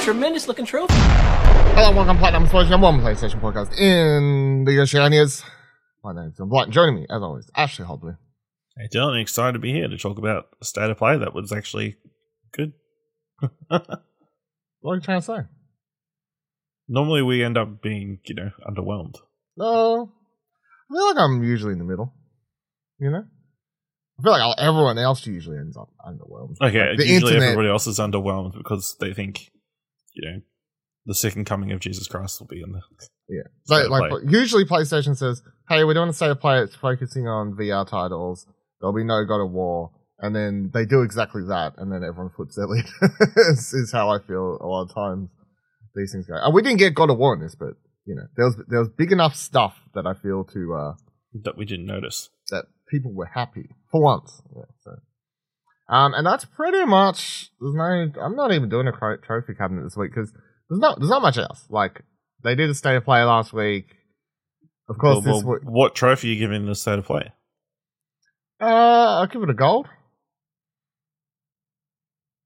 tremendous looking trophy. Hello, welcome to Platinum Explosion, number one PlayStation podcast in the Oceanias. My name's John Blight, joining me, as always, Ashley Hobley. Hey Dylan, excited to be here to talk about a state of play that was actually good. What are you trying to say? Normally we end up being, you know, underwhelmed. No, I feel like I'm usually in the middle. You know, I feel like everyone else usually ends up underwhelmed. Okay, Like, usually internet- everybody else is underwhelmed because they think, you know, the second coming of Jesus Christ will be in the Yeah. So, like, play. usually PlayStation says, hey, we're doing a state of play. It's focusing on VR titles. There'll be no God of War. And then they do exactly that. And then everyone puts their lid. is, is how I feel a lot of times these things go. And we didn't get God of War in this, but, you know, there was, there was big enough stuff that I feel to, uh, that we didn't notice. that people were happy for once. Yeah, so. Um, and that's pretty much. There's no. I'm not even doing a trophy cabinet this week because there's not. There's not much else. Like they did a state of play last week. Of course, Well, this well, week. what trophy are you giving the state of play? Uh, I'll give it a gold.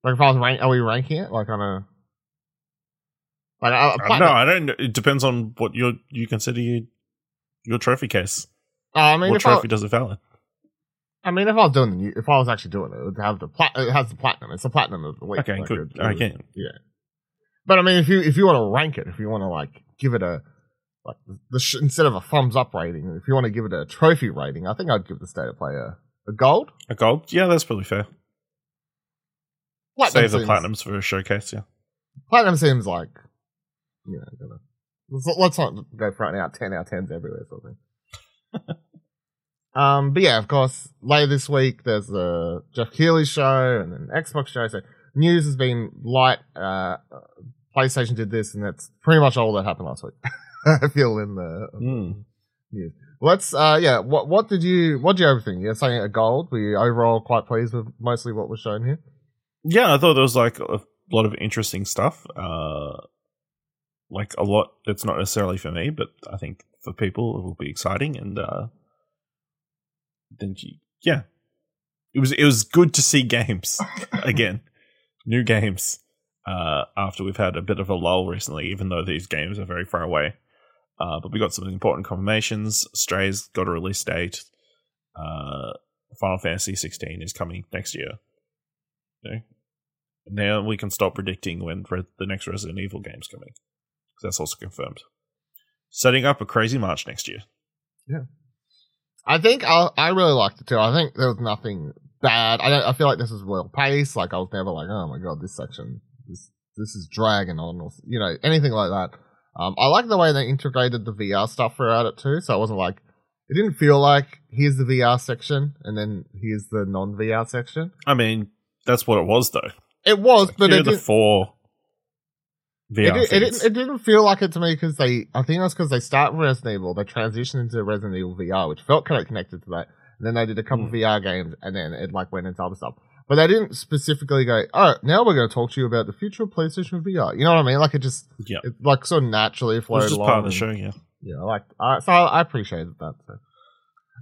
Like if I was rank, are we ranking it like on a? Like a, a Uh, platinum- no, I don't. It depends on what your you consider your your trophy case. Oh, I mean, what if I, trophy does it valid? I mean, if I was doing the new, if I was actually doing it, it would have the plat. It has the platinum. It's the platinum of the week. Okay, Like, good. it- it Okay, Yeah. But I mean, if you if you want to rank it, if you want to like give it a like the sh- instead of a thumbs up rating, if you want to give it a trophy rating, I think I'd give the state of play a, a gold. a gold. Yeah, that's probably fair. Platinum Save the seems- platinums for a showcase. Yeah. Platinum seems like you know. Gonna, let's, let's not go throwing out ten out of tens everywhere, sort of thing. um, but yeah, of course, later this week there's the Geoff Keighley show and an Xbox show. So news has been light. Uh, PlayStation did this, and that's pretty much all that happened last week. I feel in the Mm. news. Let's, uh, yeah. What what did you what did you everything? You're saying a gold. Were you overall quite pleased with mostly what was shown here? Yeah, I thought there was like a lot of interesting stuff. Uh, like a lot. It's not necessarily for me, but I think for people it will be exciting. And uh, then, you- yeah, it was it was good to see games again, new games. Uh, after we've had a bit of a lull recently, even though these games are very far away. Uh, but we got some important confirmations. Stray's got a release date. Uh, Final Fantasy 16 is coming next year. Okay. Now we can stop predicting when the next Resident Evil game's coming. that's also confirmed. Setting up a crazy March next year. I think I I really liked it too. I think there was nothing bad. I don't, I feel like this was well paced. Like I was never like, oh my god, this section, this this is dragging on, or you know, anything like that. Um, I like the way they integrated the VR stuff throughout it too. So it wasn't like it didn't feel like here's the VR section and then here's the non VR section. I mean, that's what it was though. It was, but Here it are the four it, it, didn't, it didn't feel like it to me because they. I think that's because they start with Resident Evil, they transitioned into Resident Evil VR, which felt kind of connected to that. And then they did a couple Hmm. VR games, and then it like went into other stuff. But they didn't specifically go, "Oh, now we're going to talk to you about the future of PlayStation VR." You know what I mean? Like it just, yeah. it like sort of naturally It was flowed just along. part of the show, yeah. yeah, I like uh, so I, I appreciated that. So.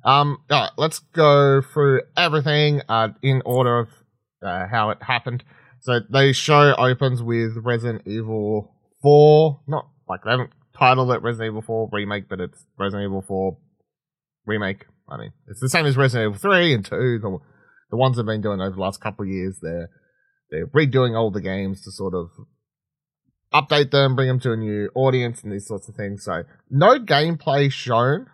Um, all right, let's go through everything uh, in order of uh, how it happened. So the show opens with Resident Evil Four. Not like they haven't titled it Resident Evil Four remake, but it's Resident Evil Four remake. I mean, it's the same as Resident Evil Three and Two. The the ones they've been doing over the last couple of years. They're they're redoing all the games to sort of update them, bring them to a new audience, and these sorts of things. So no gameplay shown.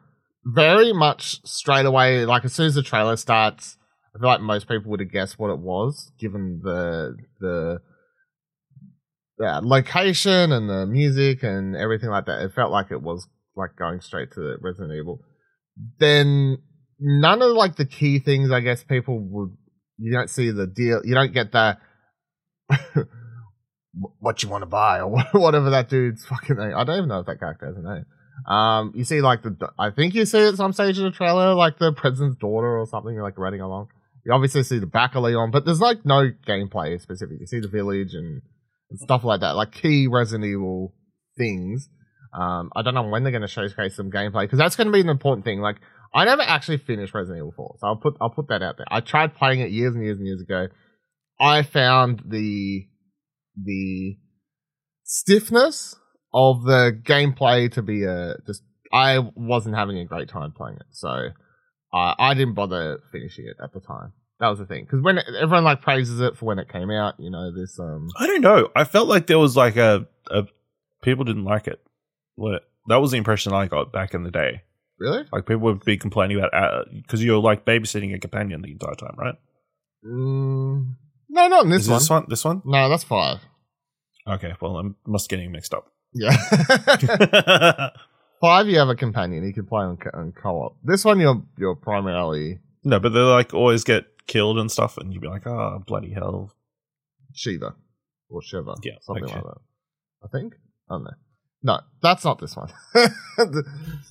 Very much straight away, like as soon as the trailer starts, I feel like most people would have guessed what it was, given the the yeah, location and the music and everything like that. It felt like it was like going straight to Resident Evil. Then none of like the key things, I guess people would. You don't see the deal. You don't get the what you want to buy or whatever that dude's fucking name. I don't even know if that character has a name. Um, you see like the I think you see at some stage of the trailer like the president's daughter or something you're like running along. You obviously see the back of Leon, but there's like no gameplay specific. You see the village and, and stuff like that, like key Resident Evil things. Um, I don't know when they're going to showcase some gameplay because that's going to be an important thing. Like, I never actually finished Resident Evil 4, so I'll put I'll put that out there. I tried playing it years and years and years ago. I found the the stiffness of the gameplay to be a just. I wasn't having a great time playing it, so I I didn't bother finishing it at the time. That was the thing because when it, everyone like praises it for when it came out, you know, this um. I don't know. I felt like there was like a, a people didn't like it. What that was the impression I got back in the day. Really? Like people would be complaining about because you're like babysitting a companion the entire time, right? Mm, no, not in this Is one. this one? This one? No, that's five. Okay, well, I'm must getting mixed up. Yeah. five, you have a companion. You can play on, co- on co-op. This one, you're you're primarily no, but they like always get killed and stuff, and you'd be like, oh, bloody hell. Sheva or Sheva. Yeah, something okay. like that. I think. I don't know. No, that's not this one.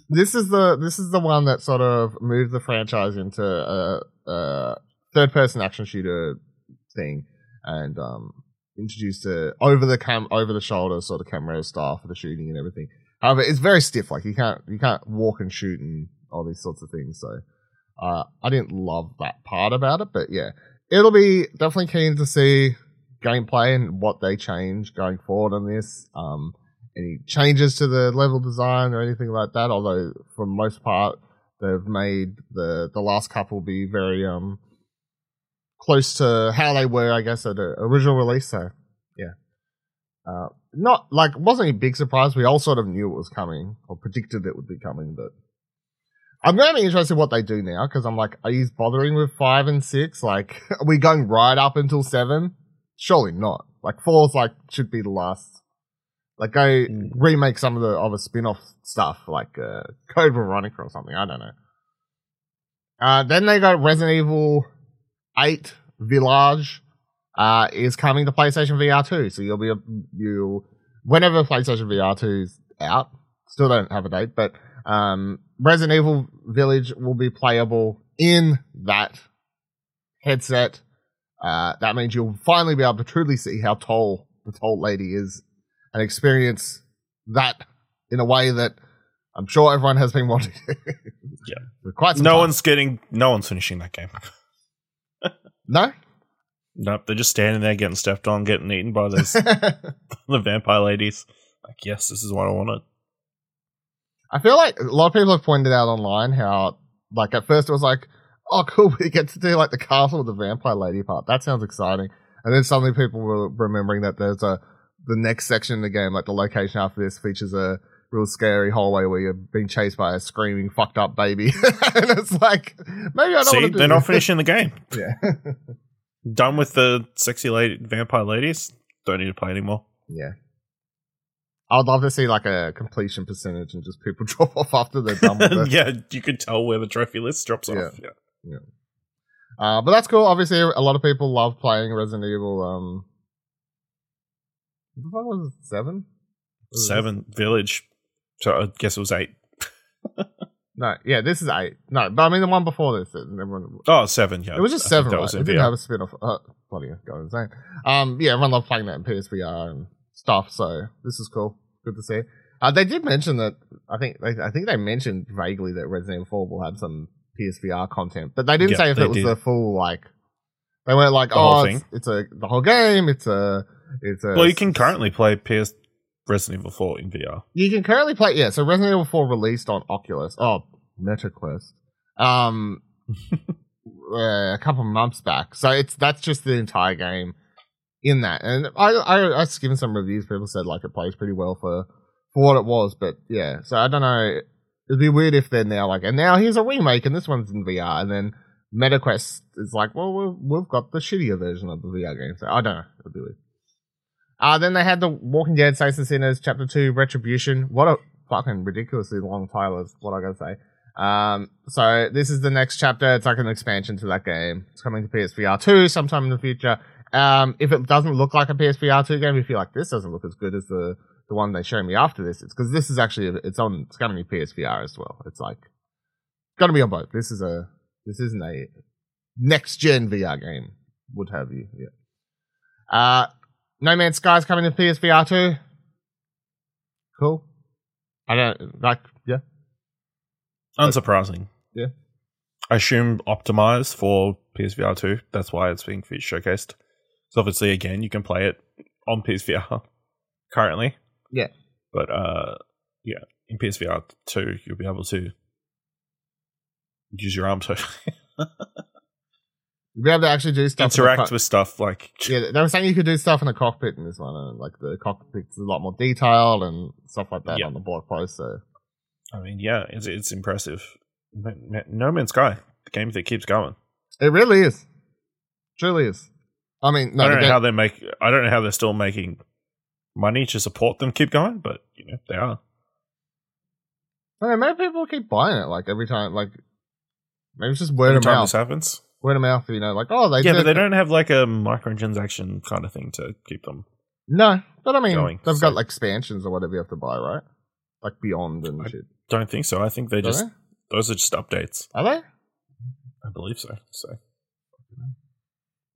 this is the this is the one that sort of moved the franchise into a, a third person action shooter thing and um introduced a over the cam over the shoulder sort of camera style for the shooting and everything. However, it's very stiff. Like you can't you can't walk and shoot and all these sorts of things. So uh, I didn't love that part about it, but yeah, it'll be definitely keen to see gameplay and what they change going forward on this. Um, any changes to the level design or anything like that. Although for most part, they've made the the last couple be very um close to how they were, I guess, at the original release. So yeah, uh, not like wasn't a big surprise. We all sort of knew it was coming or predicted it would be coming, but. I'm going to be interested in what they do now because I'm like, are you bothering with five and six? Like, are we going right up until seven? Surely not. Like, four's like should be the last. Like, go Mm. remake some of the other spin-off stuff, like uh, Code Veronica or something. I don't know. Uh, then they got Resident Evil 8 Village uh, is coming to PlayStation VR 2. So you'll be you'll whenever PlayStation VR 2 is out. Still don't have a date, but um, Resident Evil Village will be playable in that headset. Uh, that means you'll finally be able to truly see how tall the tall lady is and experience that in a way that I'm sure everyone has been wanting. Yeah. Quite some No time. one's getting, no one's finishing that game. no. Nope, they're just standing there getting stepped on, getting eaten by those the vampire ladies. Like, yes, this is what I wanted. I feel like a lot of people have pointed out online how, like, at first it was like, oh, cool, we get to do like the castle with the vampire lady part. That sounds exciting. And then suddenly people were remembering that there's a the next section in the game, like the location after this, features a real scary hallway where you're being chased by a screaming fucked up baby, and it's like maybe I don't See, want to do they're not finishing the game. Yeah, Done with the sexy lady, vampire ladies. Don't need to play anymore. yeah. I'd love to see like a completion percentage and just people drop off after they're done with it. yeah, you could tell where the trophy list drops Yeah. off. Yeah. Uh, but that's cool. Obviously, a lot of people love playing Resident Evil. Um, what was it? Seven? Was it- Seven village. So I guess it was eight. No, yeah, this is eight. No, but I mean the one before this. Everyone, Oh, seven. Yeah, it was just I seven. That Right? was It didn't VR. have a spin off. Uh, bloody hell, go insane. Um, yeah, everyone loved playing that in PSVR and stuff. So this is cool. Good to see. Uh, they did mention that. I think. They, I think they mentioned vaguely that Resident Evil 4 will have some PSVR content, but they didn't Yeah, say if it was did. the full like. They weren't like, The oh, it's, it's a the whole game. It's a it's a. Well, you can currently play PS Resident Evil 4 in VR. You can currently play, yeah. So Resident Evil 4 released on Oculus. Oh, MetaQuest. Um, uh, a couple months back. So it's that's just the entire game in that. And I I I skimmed some reviews. People said like it plays pretty well for for what it was. But yeah, so I don't know. It'd be weird if they're now like, and now here's a remake, and this one's in VR, and then MetaQuest is like, well, we've, we've got the shittier version of the VR game. So I don't know. It'll be weird. Uh, then they had the Walking Dead Saints and Sinners Chapter 2 Retribution. What a fucking ridiculously long title is what I gotta say. Um, so this is the next chapter. It's like an expansion to that game. It's coming to PSVR 2 sometime in the future. Um, if it doesn't look like a PSVR 2 game, if you're like, this doesn't look as good as the, the one they show me after this, it's because this is actually, it's on, it's coming to be PSVR as well. It's like, gonna be on both. This is a, this isn't a next gen VR game, would have you, yeah. Uh, no Man's Sky's coming to PSVR 2. Cool. I don't, like, yeah. Unsurprising. Yeah. I assume optimized for PSVR 2. That's why it's being showcased. So obviously, again, you can play it on PSVR. currently. Yeah. But uh, yeah, in PSVR two, you'll be able to use your arm to You'll be able to actually do stuff. interact co- with stuff like Yeah, they were saying you could do stuff in the cockpit in this one, and like the cockpit's a lot more detailed and stuff like that Yeah. on the blog post. So I mean, yeah, it's it's impressive. No Man's Sky, the game that keeps going. it really is, truly is. I mean, no, I don't know how they make. I don't know how they're still making money to support them keep going, but you know they are. I mean, maybe people keep buying it like every time. Like maybe it's just word Every of time mouth. this happens, Word of mouth. You know, like oh, they yeah, but they don't have like a microtransaction kind of thing to keep them. No, but I mean, going, they've so- got like expansions or whatever you have to buy, right? Like Beyond and I- shit. Don't think so. I think they Don't just they? those are just updates. Are they? I believe so. So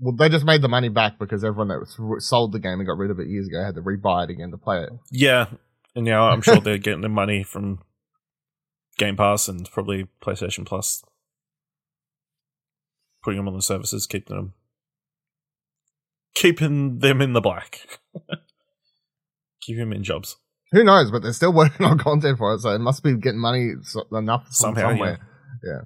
Well, they just made the money back because everyone that sold the game and got rid of it years ago had to rebuy it again to play it. yeah, and now I'm sure they're getting the money from Game Pass and probably PlayStation Plus, putting them on the services, keeping them keeping them in the black, keep them in jobs. Who knows? But they're still working on content for it, so it must be getting money enough Somehow, somewhere. Yeah.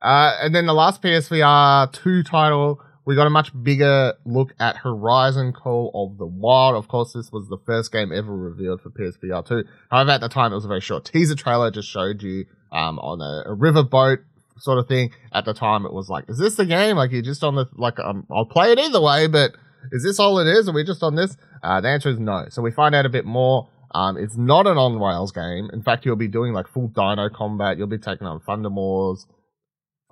Uh, and then the last PSVR two title, we got a much bigger look at Horizon Call of the Wild. Of course, this was the first game ever revealed for PSVR two. However, at the time, it was a very short teaser trailer. Just showed you um on a, a riverboat sort of thing. At the time, it was like, is this the game? Like you're just on the like um, I'll play it either way, but is this all it is? Are we just on this? Uh, the answer is no. So we find out a bit more. Um, it's not an on rails game. In fact, you'll be doing like full dino combat. You'll be taking on Thundermaws,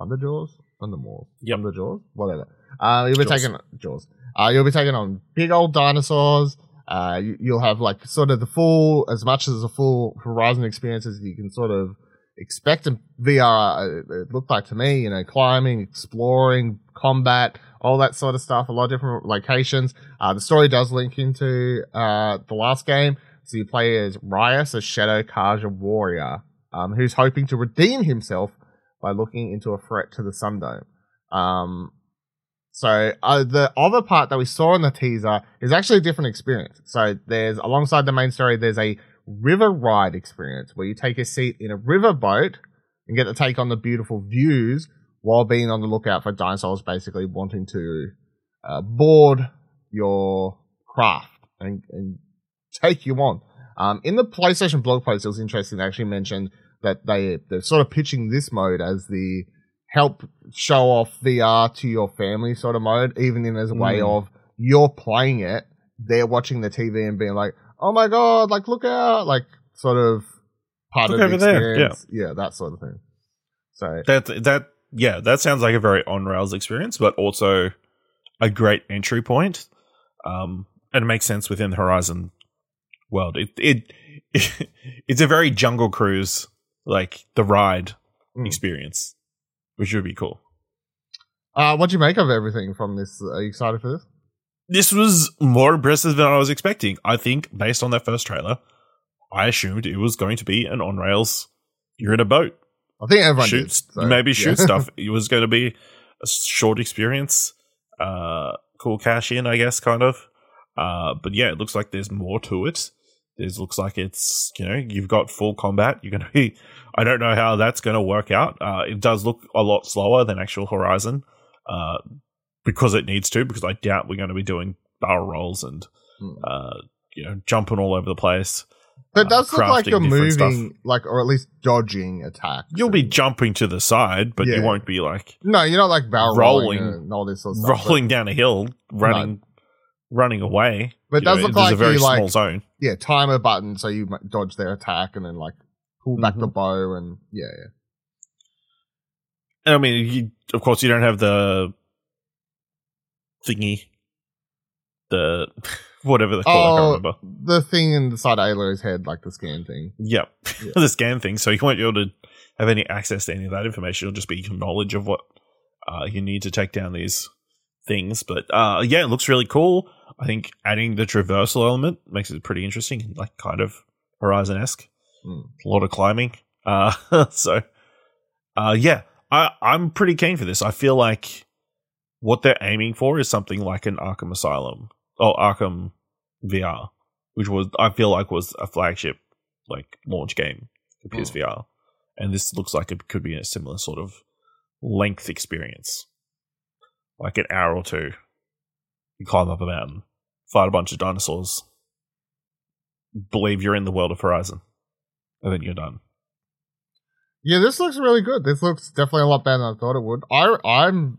Thunderjaws, Thundermaws, Yep. Thunderjaws, whatever. Uh, you'll be Jaws. taking Jaws. Uh, you'll be taking on big old dinosaurs. Uh, you, you'll have like sort of the full, as much as the full Horizon experience as you can sort of expect in VR. uh, It looked like to me, you know, climbing, exploring, combat, all that sort of stuff. A lot of different locations. Uh, the story does link into uh, the last game. So you play as Ryas, a Shadow Carja warrior, um, who's hoping to redeem himself by looking into a threat to the Sundom. Um, so uh, the other part that we saw in the teaser is actually a different experience. So there's alongside the main story, there's a river ride experience where you take a seat in a river boat and get to take on the beautiful views while being on the lookout for dinosaurs, basically wanting to uh, board your craft and, and take you on. Um, in the PlayStation blog post, it was interesting. They actually mentioned that they they're sort of pitching this mode as the help show off VR to your family sort of mode, even in as a way Mm. of you're playing it, they're watching the TV and being like, "Oh my god, like look out!" Like sort of part Look of the experience. yeah, that sort of thing. So That that yeah, that sounds like a very on rails experience, but also a great entry point. Um, and it makes sense within the Horizon world. It it, it's a very Jungle Cruise like the ride Mm. experience, which would be cool. Uh, what do you make of everything from this? Are you excited for this? This was more impressive than I was expecting. I think based on that first trailer, I assumed it was going to be an on rails. You're in a boat, I think everyone shoot did, so, maybe yeah. shoot stuff. It was going to be a short experience, uh, cool cash in, I guess, kind of. Uh, but yeah, it looks like there's more to it. There's looks like it's you know you've got full combat. You're gonna be. I don't know how that's going to work out. Uh, it does look a lot slower than actual Horizon, uh, because it needs to. Because I doubt we're going to be doing barrel rolls and Hmm. uh, you know jumping all over the place. But it uh, does look like crafting you're different stuff. moving, like, or at least dodging attacks. You'll be jumping to the side, but Yeah. you won't be like no, you're not like barrel rolling- rolling, and all this sort of stuff. but- rolling down a hill, running, running away. But it does know, look like a very you, small like- zone. yeah, time a button so you dodge their attack and then like pull back Mm-hmm. the bow and yeah, yeah. And I mean, you, of course, you don't have the thingy, the whatever they call it. I Oh, can't remember. the thing inside Aloy's head, like the scan thing. Yep, Yeah. the scan thing. So you won't be able to have any access to any of that information. It'll just be your knowledge of what uh, you need to take down these things. But uh, yeah, it looks really cool. I think adding the traversal element makes it pretty interesting, and like kind of Horizon esque. Mm. A lot of climbing. Uh, so, uh, yeah, I, I'm pretty keen for this. I feel like what they're aiming for is something like an Arkham Asylum or Arkham VR, which was I feel like was a flagship like launch game for Mm. PSVR, and this looks like it could be a similar sort of length experience, like an hour or two. You climb up a mountain, fight a bunch of dinosaurs, believe you're in the world of Horizon, and then you're done. Yeah, this looks really good. This looks definitely a lot better than I thought it would. I I'm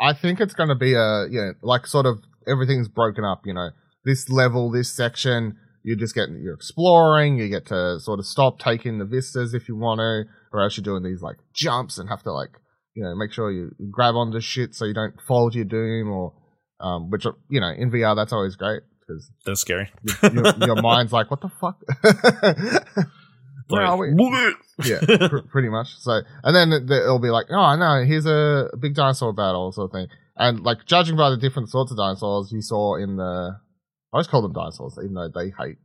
I think it's going to be a you know like sort of everything's broken up. You know, this level, this section, you just get you're exploring. You get to sort of stop taking the vistas if you want to, or else you're doing these like jumps and have to like you know make sure you grab onto shit so you don't fall to your doom or um which you know in VR that's always great because That's scary. your, your mind's like what the fuck. Where Like, are we? Yeah, pr- pretty much. So, and then it- it'll be like, oh no, here's a big dinosaur battle sort of thing. And like judging by the different sorts of dinosaurs you saw in the, I always call them dinosaurs, even though they hate,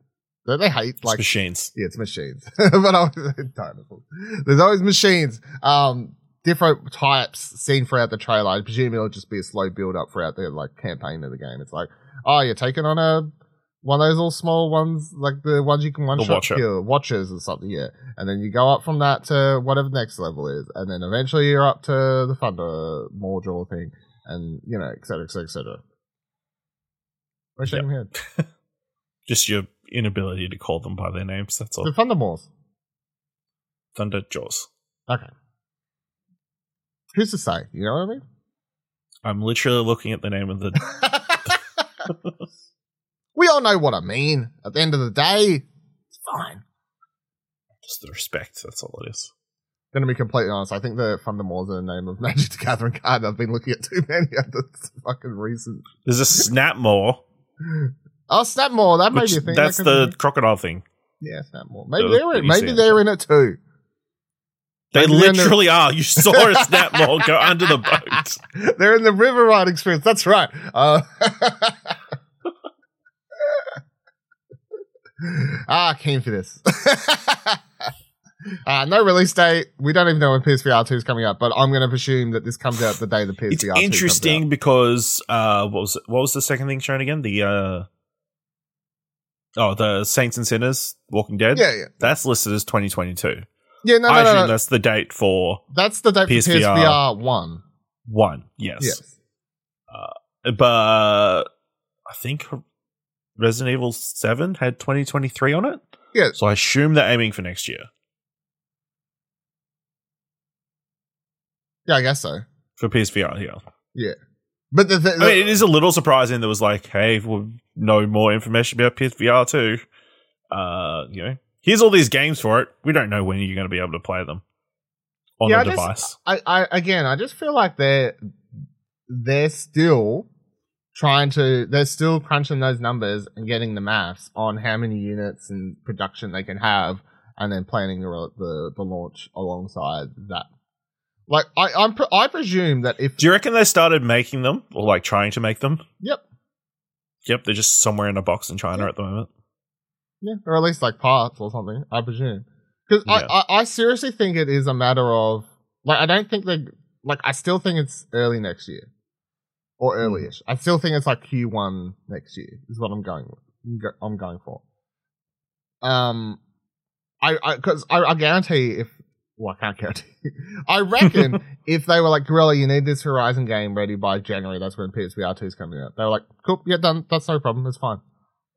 they, hate It's like machines. yeah, it's machines, but I always dinosaurs. There's always machines. Um, different types seen throughout the trailer. I presume it'll just be a slow build up throughout the like campaign of the game. It's like, oh, you're taking on a one of those little small ones, like the ones you can one shot Watcher. kill, watchers or something. Yeah, and then you go up from that to whatever the next level is, and then eventually you're up to the Thunder Mordor thing, and you know, et cetera, et cetera, et cetera. We're shaking your head. Just your inability to call them by their names. That's all. The Thunder Moors. Thunder Jaws. Okay. Who's to say? You know what I mean? I'm literally looking at the name of the. we all know what I mean. At the end of the day, it's fine. Just the respect. That's all it is. Gonna be completely honest. I think the Thundermoors are the name of Magic the Gathering card. I've been looking at too many of the fucking recent. There's a Snapmaw. Oh, Snapmaw. That may which be a thing. that's That the be- crocodile thing. yeah Snapmaw. Maybe they're in. Maybe they're in it too. They they're the- literally are. You saw a Snapmaw go under the boat. they're in the river ride experience. That's right. Uh, ah, came for this. uh, no release date. We don't even know when PSVR 2 is coming out, but I'm going to presume that this comes out the day the PSVR It's 2 comes interesting because uh, what was it, what was the second thing shown again? The uh, oh, the Saints and Sinners, Walking. Dead. Yeah, yeah. That's listed as 2022. Yeah, no, I no, no, assume no. that's the date for That's the date for PSVR. PSVR 1. one. Yes, Yes. Uh, but I think Resident Evil Seven had 2023 on it. Yeah. So I assume they're aiming for next year Yeah, I guess so. for PSVR. Yeah. Yeah. But the, the, I mean, it is a little surprising. There was like, hey, we'll know more information about PSVR 2. Uh, you know, here's all these games for it. We don't know when you're going to be able to play them on Yeah, I the just- device. I, I again, I just feel like they're they're still trying to they're still crunching those numbers and getting the maths on how many units and production they can have, and then planning the the, the launch alongside that. Like I I'm pre- I presume that if Do you reckon they started making them or like trying to make them? yep Yep, they're just somewhere in a box in China Yeah. at the moment. Yeah or at least like parts or something I presume because Yeah. I, I I seriously think it is a matter of like I don't think they like I still think it's early next year or Hmm. earlyish. I still think it's like Q1 next year is what I'm going with. I'm going for. Um, I I because I, I guarantee if well I can't guarantee. I reckon if they were like Guerrilla, you need this Horizon game ready by January. That's when PSVR two is coming out. They were like, cool, yeah, done. That's no problem. It's fine.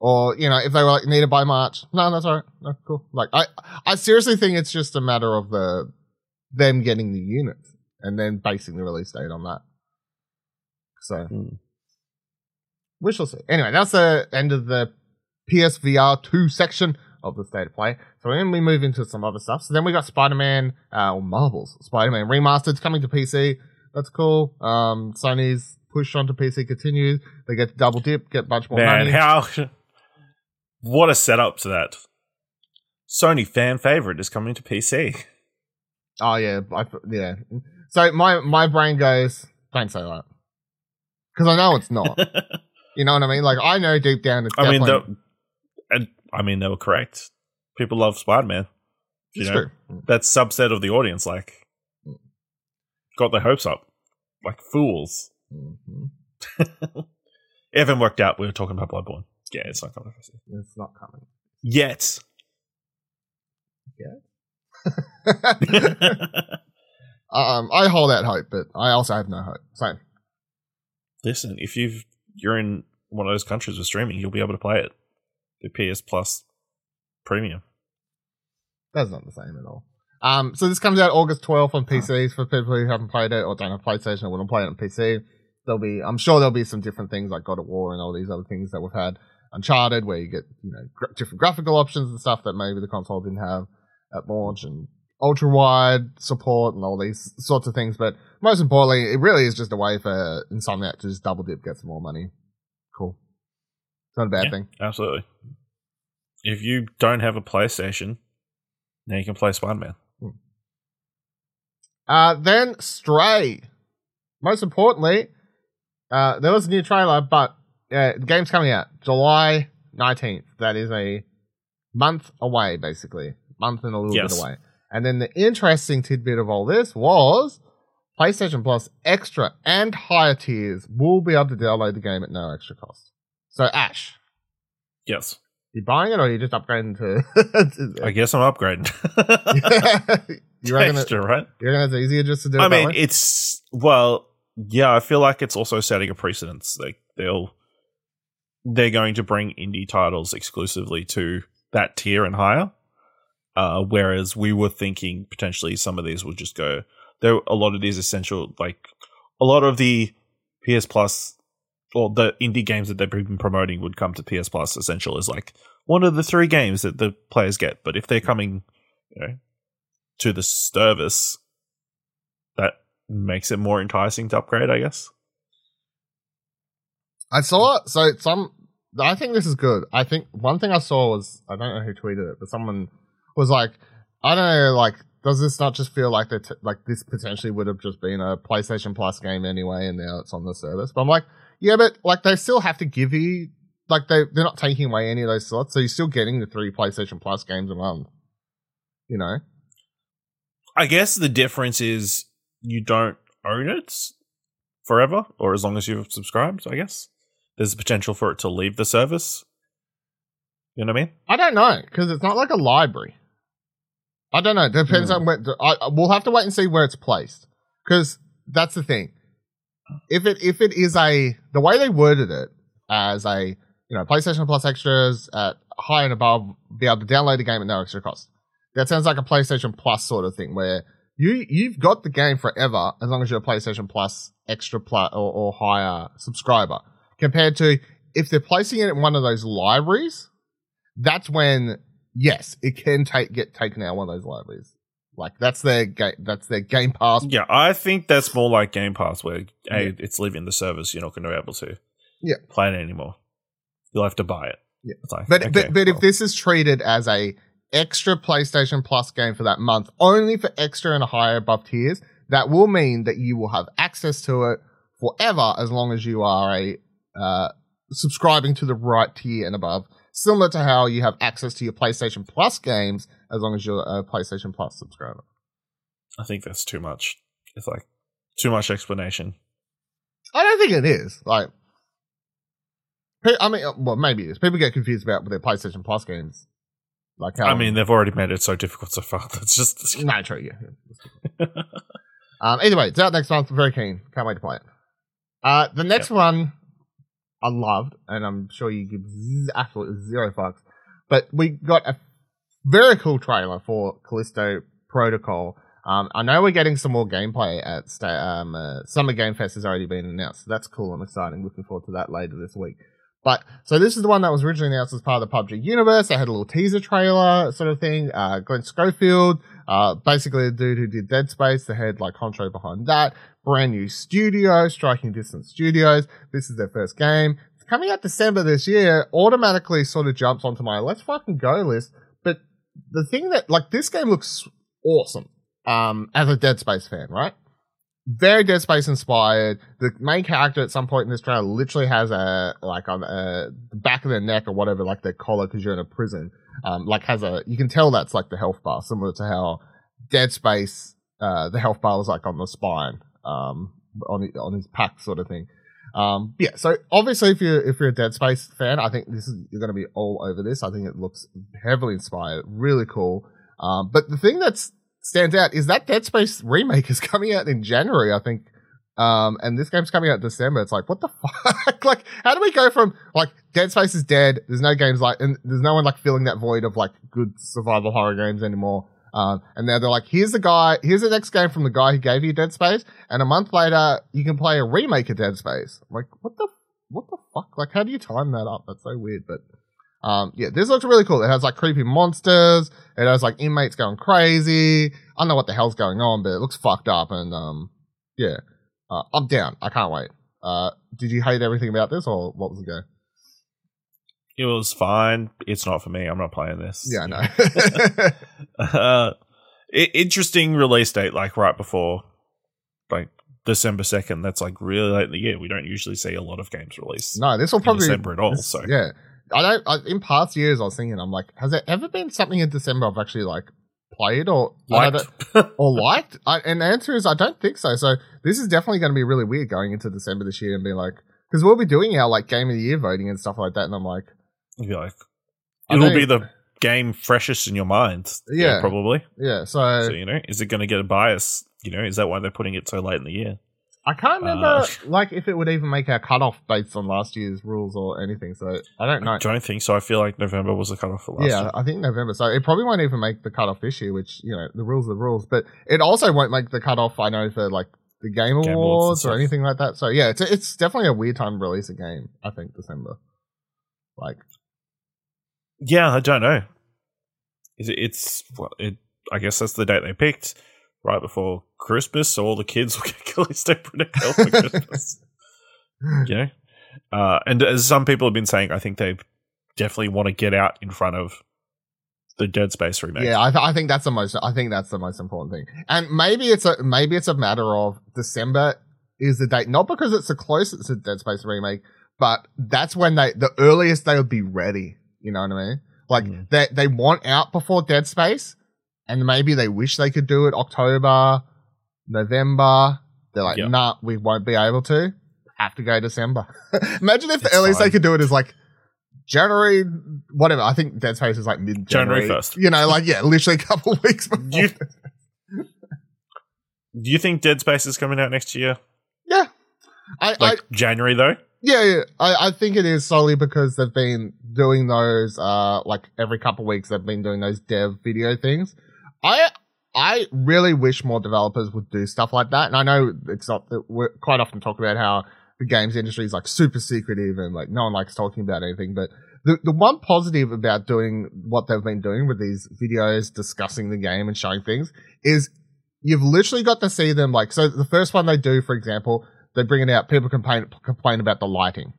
Or you know, if they were like, need it by March, no, that's all right. No, cool. Like I I seriously think it's just a matter of the them getting the units and then basing the release date on that. So Hmm. we shall see. Anyway, that's the end of the PSVR 2 section of the state of play. So then we move into some other stuff. So then we got Spider Man, uh, or Marvel's Spider Man Remastered coming to PC. That's cool. Um, Sony's push onto PC continues. They get to double dip, get a bunch more Man, money. how what a setup to that. Sony fan favorite is coming to PC. oh yeah, I, yeah. So my my brain goes, don't say that, because I know it's not. you know what I mean? Like I know deep down it's. I mean, and I mean they were correct. People love Spider Man. you it's know, true. That subset of the audience, like, got their hopes up, like fools. Mhm. It haven't worked out. We were talking about Bloodborne. Yeah, it's not coming. It's not coming. Yet. Yeah. um, I hold that hope, but I also have no hope. Same. Listen, if you've you're in one of those countries with streaming, you'll be able to play it. The PS Plus Premium. That's not the same at all. Um, so this comes out August 12th on PCs for people who haven't played it or don't have PlayStation or wouldn't play it on PC. There'll be, I'm sure there'll be some different things like God of War and all these other things that we've had. Uncharted, where you get you know gra- different graphical options and stuff that maybe the console didn't have at launch, and ultra wide support and all these sorts of things. But most importantly, it really is just a way for Insomniac to just double dip, get some more money. Cool. It's not a bad Yeah. thing. Absolutely. If you don't have a PlayStation, now you can play Spider Man. Uh, then Stray. Most importantly, uh, there was a new trailer, but uh, the game's coming out July 19th. That is a month away, basically. Month and a little Yes. bit away. And then the interesting tidbit of all this was PlayStation Plus Extra and higher tiers will be able to download the game at no extra cost. So, Ash, Yes. you buying it or are you just upgrading to. I guess I'm upgrading. you reckon, it, right? you reckon it's easier just to do it I mean, it's well, yeah. I feel like it's also setting a precedence. Like they'll they're going to bring indie titles exclusively to that tier and higher. Uh, whereas we were thinking potentially some of these would just go. There, a lot of these essential, like a lot of the PS Plus or the indie games that they've been promoting would come to PS Plus. Essential is like one of the three games that the players get. But if they're coming, you know, to the service, that makes it more enticing to upgrade, I guess. I saw so some. I think this is good. I think one thing I saw was I don't know who tweeted it, but someone was like, I don't know, like, does this not just feel like that? Like this potentially would have just been a PlayStation Plus game anyway, and now it's on the service? But I'm like, yeah, but like they still have to give you like they they're not taking away any of those slots, so you're still getting the three PlayStation Plus games a month. You know, I guess the difference is you don't own it forever, or as long as you've subscribed. I guess there's a potential for it to leave the service. You know what I mean? I don't know because it's not like a library. I don't know. It depends Hmm. on where. I, I- we'll have to wait and see where it's placed because that's the thing. If it if it is a the way they worded it as a you know PlayStation Plus extras at high and above, be able to download the game at no extra cost. That sounds like a PlayStation Plus sort of thing where you you've got the game forever as long as you're a PlayStation Plus extra plus or, or higher subscriber. Compared to if they're placing it in one of those libraries, that's when yes, it can take get taken out of one of those libraries. Like that's their game. That's their Game Pass. Yeah, I think that's more like Game Pass, where hey, Yeah. it's leaving the service. You're not going to be able to Yeah. play it anymore. You'll have to buy it. Yeah. Like, But okay, but but if this is treated as a extra PlayStation Plus game for that month, only for extra and higher above tiers, that will mean that you will have access to it forever as long as you are a uh, subscribing to the right tier and above. Similar to how you have access to your PlayStation Plus games as long as you're a PlayStation Plus subscriber. I think that's too much. It's like too much explanation. I don't think it is. Like, I mean, well, maybe it is. People get confused about their PlayStation Plus games. Like how I mean, they've already made it so difficult so far. That's just no, true, yeah. um, either way, it's out next month. Very keen. Can't wait to play it. Uh, the next one I loved, and I'm sure you give z- absolutely zero fucks. But we got a very cool trailer for Callisto Protocol. Um, I know we're getting some more gameplay at sta- um, uh, Summer Game Fest has already been announced. So that's cool and exciting. Looking forward to that later this week. But so this is the one that was originally announced as part of the PUBG universe. They had a little teaser trailer sort of thing. Uh, Glen Schofield, uh, basically the dude who did Dead Space, the head like honcho behind that. Brand new studio, Striking Distance Studios. This is their first game. It's coming out December this year. Automatically sort of jumps onto my let's fucking go list. But the thing that like this game looks awesome. Um, as a Dead Space fan, right? Very Dead Space inspired. The main character at some point in this trailer literally has a like on uh, the back of their neck or whatever, like their collar because you're in a prison. Um, like has a you can tell that's like the health bar, similar to how Dead Space uh, the health bar was like on the spine, um, on on his pack sort of thing. Um, yeah, so obviously, if you're if you're a Dead Space fan, I think this is you're going to be all over this. I think it looks heavily inspired, really cool. Um, but the thing that stands out is that Dead Space remake is coming out in January, I think. Um, and this game's coming out in December. It's like, what the fuck? like, how do we go from like Dead Space is dead? There's no games like, and there's no one like filling that void of like good survival horror games anymore. Um, and now they're like, here's the guy, here's the next game from the guy who gave you Dead Space, and a month later you can play a remake of Dead Space. I'm like, what the, what the fuck? Like, how do you time that up? That's so weird. But um, yeah, this looks really cool. It has like creepy monsters. It has like inmates going crazy. I don't know what the hell's going on, but it looks fucked up. And um, yeah, uh, I'm down. I can't wait. Uh, did you hate everything about this, or what was the go? It was fine. It's not for me. I'm not playing this. Yeah, I know. uh, interesting release date, like right before, like December second. That's like really late in the year. We don't usually see a lot of games released. no, this will probably December at all. this- So yeah, I don't. I, in past years, I was thinking, I'm like, has there ever been something in December I've actually like played or I like or liked? I, and the answer is I don't think so. So this is definitely going to be really weird going into December this year and be like, because we'll be doing our like game of the year voting and stuff like that, and I'm like, you'd be like, it'll be the game freshest in your mind. Yeah. probably. yeah. So, So you know, is it going to get a bias? You know, is that why they're putting it so late in the year? I can't remember Uh, like if it would even make our cutoff based on last year's rules or anything. So I don't know. I don't think so. I feel like November was the cutoff for last Yeah, year. I think November. So it probably won't even make the cutoff this year, which, you know, the rules are the rules. But it also won't make the cutoff, I know, for like the Game Awards, Game Awards or anything like that. So yeah, it's, it's definitely a weird time to release a game, I think, December. Like, Yeah, I don't know. Is it? It's well, it. I guess that's the date they picked, right before Christmas, so all the kids will get Protocol for Christmas. you know, uh, and as some people have been saying, I think they definitely want to get out in front of the Dead Space remake. yeah, I, th- I think that's the most, I think that's the most important thing. And maybe it's a, maybe it's a matter of December is the date, not because it's the closest to Dead Space remake, but that's when they, the earliest they would be ready. You know what I mean? Like Mhm. they, they want out before Dead Space and maybe they wish they could do it October, November. They're like, Yeah. nah, we won't be able to. Have to go December. Imagine if the It's earliest they could do it is like January, whatever. I think Dead Space is like mid January January 1st. You know, like yeah, literally a couple weeks before. You- Do you think Dead Space is coming out next year? yeah, I, I Like January though? yeah, yeah. I, I think it is solely because they've been doing those uh like every couple weeks they've been doing those dev video things. I I really wish more developers would do stuff like that. And I know it's not that we quite often talk about how the games industry is like super secretive and like no one likes talking about anything, but the, the one positive about doing what they've been doing with these videos discussing the game and showing things is you've literally got to see them like so the first one they do for example they bring it out people complain complain about the lighting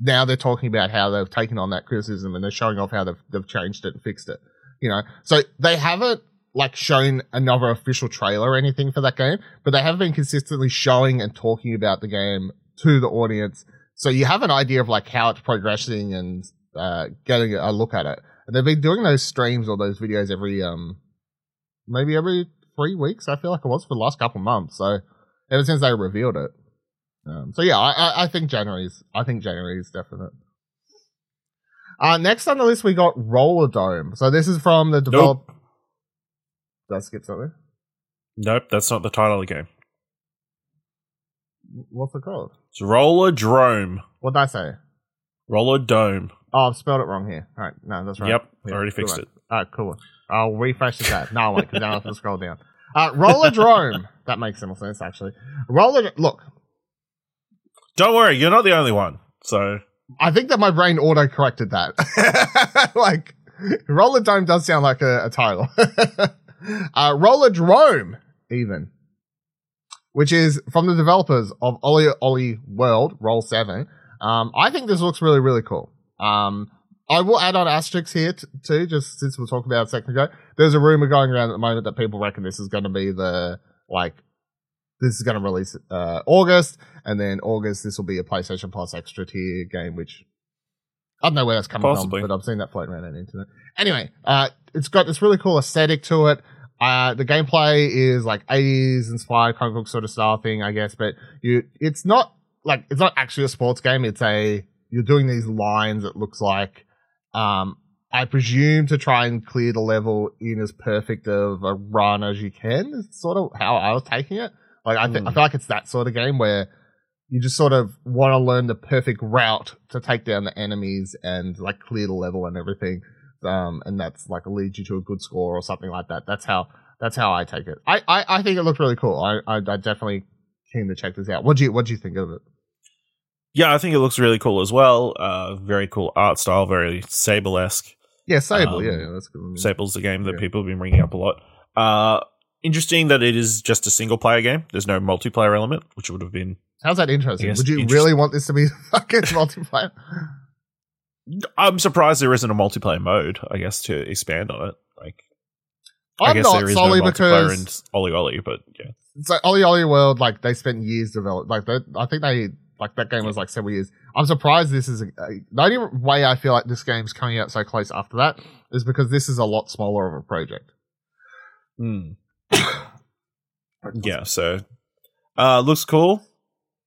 now they're talking about how they've taken on that criticism and they're showing off how they've, they've changed it and fixed it you know so they haven't like shown another official trailer or anything for that game but they have been consistently showing and talking about the game to the audience so you have an idea of like how it's progressing and uh, getting a look at it and they've been doing those streams or those videos every um maybe every three weeks. I feel like it was for the last couple months. So ever since they revealed it. Um, so yeah, I, I, think January's I think January is definite. Uh, next on the list we got Roller Dome. So this is from the develop. Did I skip something? Nope, that's not the title of the game. What's it called? It's Roller Drome. What did I say? Roller Dome. Oh, I've spelled it wrong here. All right, no, that's right. Yep, Yeah, already fixed one. it. All right, cool. I'll refresh the tab. No, I won't, because now I have to scroll down. Uh, Roller Drome. That makes some sense, actually. Roller. Look, Don't worry, you're not the only one. So I think that my brain auto corrected that. like, Roller Dome does sound like a, a title. uh, Roller Drome, even, which is from the developers of Ollie Ollie World, Roll 7. Um, I think this looks really, really cool. Um, I will add on asterisks here t- too, just since we were talking about it a second ago. There's a rumor going around at the moment that people reckon this is going to be the, like, this is going to release uh, August, and then August this will be a PlayStation Plus extra tier game, which I don't know where that's coming Possibly. from, but I've seen that floating around on the internet. Anyway, uh, it's got this really cool aesthetic to it. Uh, the gameplay is like 80s inspired comic book sort of style thing, I guess, but you, it's not like it's not actually a sports game. It's a you're doing these lines. It looks like, um, I presume to try and clear the level in as perfect of a run as you can. It's sort of how I was taking it. Like I, th- I Mm. feel like it's that sort of game where you just sort of want to learn the perfect route to take down the enemies and like clear the level and everything. Um, and that's like leads you to a good score or something like that. That's how that's how I take it. I, I, I think it looked really cool. I, I, I definitely keen to check this out. What do you what do you think of it? Yeah, I think it looks really cool as well. Uh, very cool art style, very Sable esque. Yeah, Sable. Um, yeah, yeah, that's good. Sable's the game that Yeah. people have been bringing up a lot. Uh, interesting that it is just a single player game. There's no multiplayer element, which would have been. How's that interesting? Would you interesting. really want this to be fucking multiplayer? I'm surprised there isn't a multiplayer mode. I guess to expand on it. Like I I'm guess not there is solely no multiplayer because in OlliOlli, but yeah, it's like OlliOlli World. Like they spent years develop. Like they, I think they like that game was like several years. I'm surprised this is a, the only way I feel like this game's coming out so close after that is because this is a lot smaller of a project. Hmm. yeah. So uh, looks cool.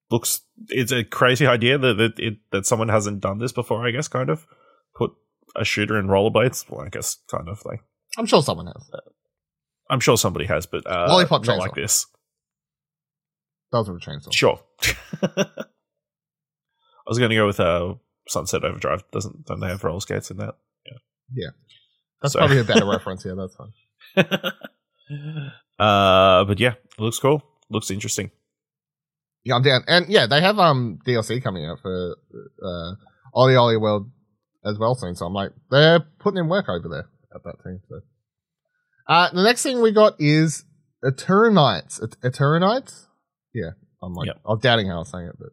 Looks it's a crazy idea that that, it, that someone hasn't done this before. I guess kind of put a shooter in rollerblades. Well, I guess kind of like I'm sure someone has. I'm sure somebody has, but uh, Lollipop not Chainsaw. like this. Those with a chainsaw. Sure. I was going to go with uh, Sunset Overdrive. Doesn't don't they have roller skates in that? Yeah. Yeah. That's So- probably a better reference. Yeah, that's fine. uh, but yeah, it looks cool. Looks interesting. Yeah, I'm down. And yeah, they have um DLC coming out for uh OlliOlli World as well soon. So I'm like, they're putting in work over there at that team. So. Uh, the next thing we got is Eternights. Et- Eternights? Yeah, I'm like, Yep. I was doubting how I'm saying it, but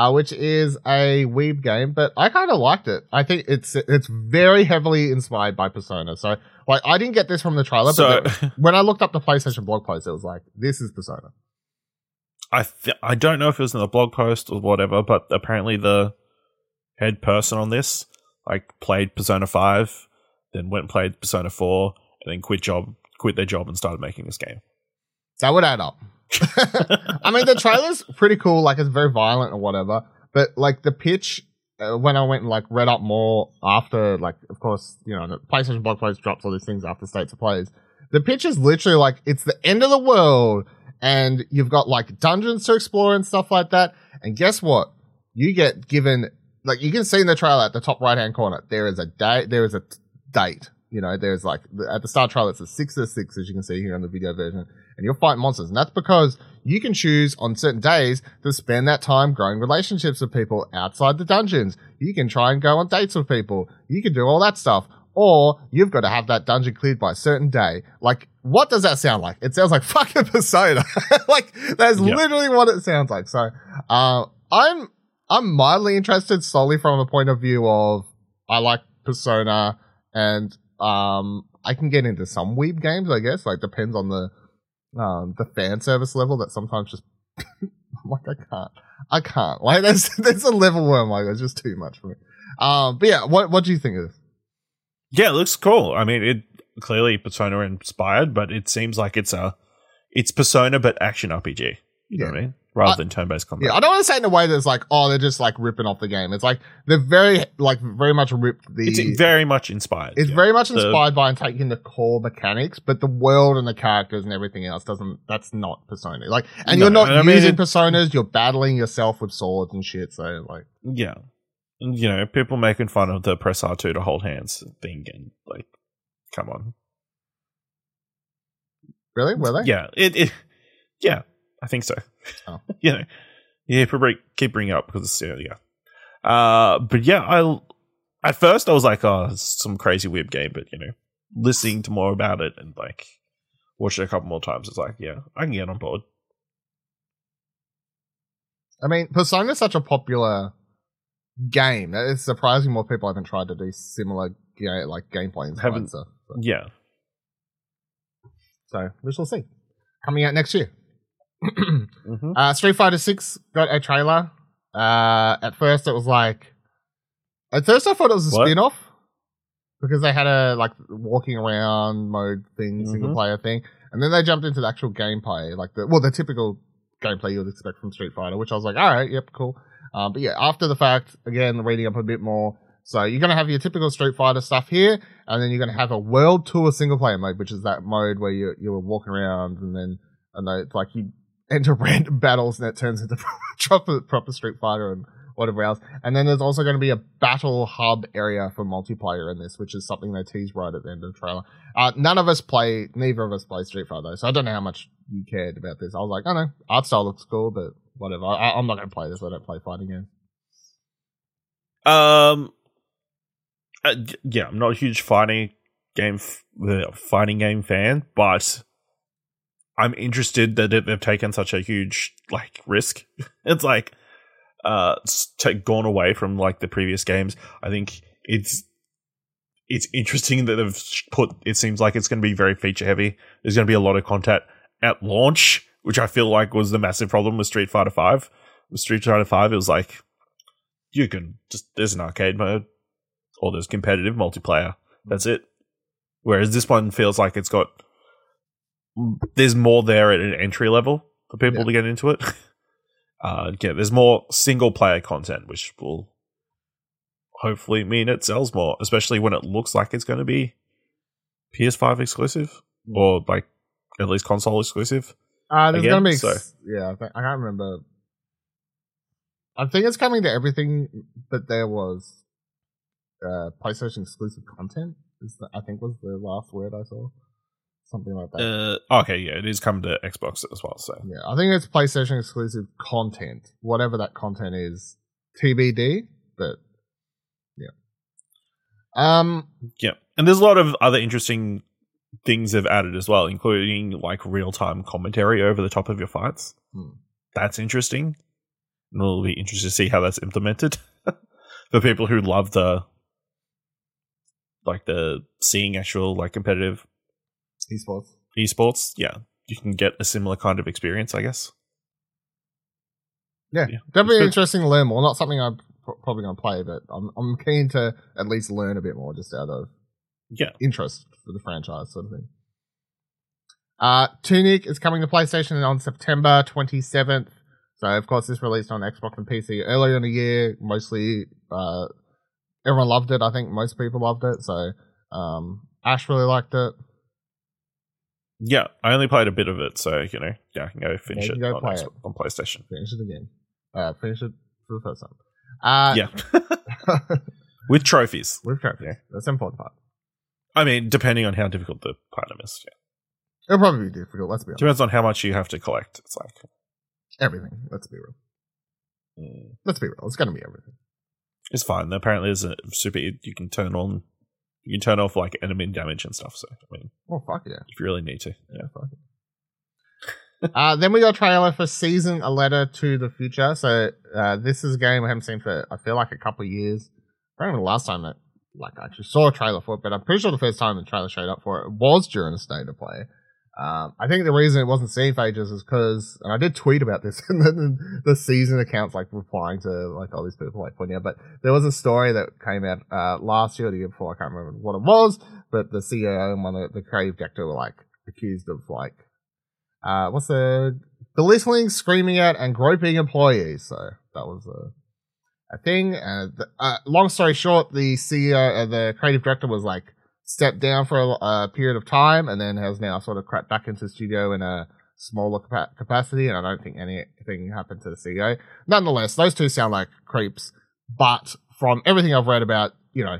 uh, which is a weeb game, but I kind of liked it. I think it's it's very heavily inspired by Persona. So like, I didn't get this from the trailer, So but when I looked up the PlayStation blog post, it was like, this is Persona. I th- I don't know if it was in the blog post or whatever, but apparently the head person on this like played Persona Five, then went and played Persona Four, and then quit job quit their job and started making this game. That would add up. I mean, the trailer's pretty cool. Like, it's very violent or whatever. But like the pitch, uh, when I went and like read up more after, like, of course, you know, the PlayStation blog post drops all these things after states of plays. The pitch is literally like it's the end of the world, and you've got like dungeons to explore and stuff like that. And guess what? You get given like you can see in the trailer at the top right hand corner there is a date. There is a t- date. You know, there's like at the start trailer it's a six of six as you can see here on the video version, and you'll fight monsters. And that's because you can choose on certain days to spend that time growing relationships with people outside the dungeons. You can try and go on dates with people. You can do all that stuff. Or you've got to have that dungeon cleared by a certain day. Like, what does that sound like? It sounds like fucking Persona. like, that's Yeah. literally what it sounds like. So, uh, I'm, I'm mildly interested solely from a point of view of I like Persona and, um, I can get into some weeb games, I guess. Like, depends on the, um, the fan service level that sometimes just, like, I can't. I can't. Like, there's, there's a level where I'm like, it's just too much for me. Um, but yeah, what, what do you think of this? Yeah, it looks cool. I mean, it clearly Persona inspired, but it seems like it's a it's Persona but action RPG. You know what I mean? Rather I- than turn based combat. Yeah, I don't want to say it in a way that's like, oh, they're just like ripping off the game. It's like they're very, like, very much ripped the. it's very much inspired. It's yeah. very much The- inspired by and taking the core mechanics, but the world and the characters and everything else doesn't. That's not Persona. Like, and No, you're not I mean, using it- personas. You're battling yourself with swords and shit. So, like, yeah. And, you know, people making fun of the press R two to hold hands thing, and like, come on, really, were they? yeah, it, it yeah, I think so. Oh. you know, yeah, probably keep bringing it up because it's, yeah, yeah. Uh, but yeah, I at first I was like, oh, it's some crazy weird game, but you know, listening to more about it and like watching it a couple more times, it's like, yeah, I can get on board. I mean, Persona is such a popular game it's surprising more people haven't tried to do similar, ga- like gameplay and Haven't-. So, Yeah, so we shall see. Coming out next year. mm-hmm. Uh, Street Fighter Six got a trailer. Uh, at first, it was like, at first I thought it was a What? spin off because they had a like walking around mode thing, Mhm. single player thing, and then they jumped into the actual gameplay, like the well, the typical gameplay you would expect from Street Fighter, which I was like, all right, yep, cool. Um, but yeah, after the fact, again, reading up a bit more. So you're going to have your typical Street Fighter stuff here, and then you're going to have a world tour single player mode, which is that mode where you you're walking around and then and it's like you enter random battles and it turns into proper proper Street Fighter and whatever else. And then there's also going to be a battle hub area for multiplayer in this, which is something they teased right at the end of the trailer. Uh, none of us play, neither of us play Street Fighter though, so I don't know how much you cared about this. I was like, I don't know, art style looks cool, but whatever. I, I'm not going to play this. I don't play fighting games. Um, uh, yeah, I'm not a huge fighting game f- fighting game fan, but I'm interested that they've taken such a huge like risk. it's like uh t- gone away from like the previous games. I think it's it's interesting that they've put. It seems like it's going to be very feature heavy. There's going to be a lot of content at launch, which I feel like was the massive problem with Street Fighter Five. With Street Fighter Five, it was like you can just there's an arcade mode or there's competitive multiplayer. That's it. Whereas this one feels like it's got there's more there at an entry level for people Yeah. to get into it. Uh, yeah, there's more single player content, which will hopefully mean it sells more, especially when it looks like it's going to be PS5 exclusive or like at least console exclusive. Uh, there's Again, to be, so- yeah, I, think, I can't remember. I think it's coming to everything, but there was uh, PlayStation exclusive content. Is the, I think was the last word I saw, something like that. Uh, okay, yeah, it is coming to Xbox as well. So Yeah, I think it's PlayStation exclusive content, whatever that content is, TBD. But yeah, um, yeah, and there's a lot of other interesting things they've added as well, including like real time commentary over the top of your fights. Hmm. That's interesting. And it'll be interesting to see how that's implemented for people who love the like the seeing actual like competitive esports. esports. Yeah, you can get a similar kind of experience, I guess. Yeah, Yeah, definitely it's good. interesting to learn more. Not something I'm pro- probably going to play, but I'm I'm keen to at least learn a bit more just out of Yeah, interest for the franchise, sort of thing. Uh, Tunic is coming to PlayStation on September 27th. So, of course, this released on Xbox and PC earlier in the year. Mostly, uh, everyone loved it. I think most people loved it. So, um, Ash really liked it. Yeah. I only played a bit of it, so you know, yeah, I can go finish it can go on, play Xbox- it. on PlayStation. Finish it again. Uh, finish it for the first time. Uh, yeah, with trophies. with trophies. Yeah. That's the important part. I mean, depending on how difficult the platinum is. Yeah. It'll probably be difficult. Let's be honest. Depends on how much you have to collect. It's like, Everything. Let's be real. mm, Let's be real. It's to be everything. it's fine. Apparently, there's a super. You can turn on, you can turn off like enemy damage and stuff. So, I mean, Oh, fuck yeah. if you really need to, yeah. Fuck it. uh, then we got a trailer for Season A Letter to the Future. So uh, this is a game I haven't seen for I feel like a couple of years. I don't remember the last time that like I actually saw a trailer for it, but I'm pretty sure the first time the trailer showed up for it was during a state of play. Um, I think the reason it wasn't seen ages is because, and I did tweet about this, and then the season accounts like replying to like all these people like pointing out. But there was a story that came out uh, last year or the year before. I can't remember what it was, but the CEO and one of the creative director were like accused of like uh, what's the belittling, screaming at, and groping employees. So that was a a thing. Uh, uh, long story short, the CEO, uh, the creative director, was like stepped down for a, a period of time, and then has now sort of crept back into the studio in a smaller capa- capacity. And I don't think anything happened to the CEO. Nonetheless, those two sound like creeps. But from everything I've read about, you know,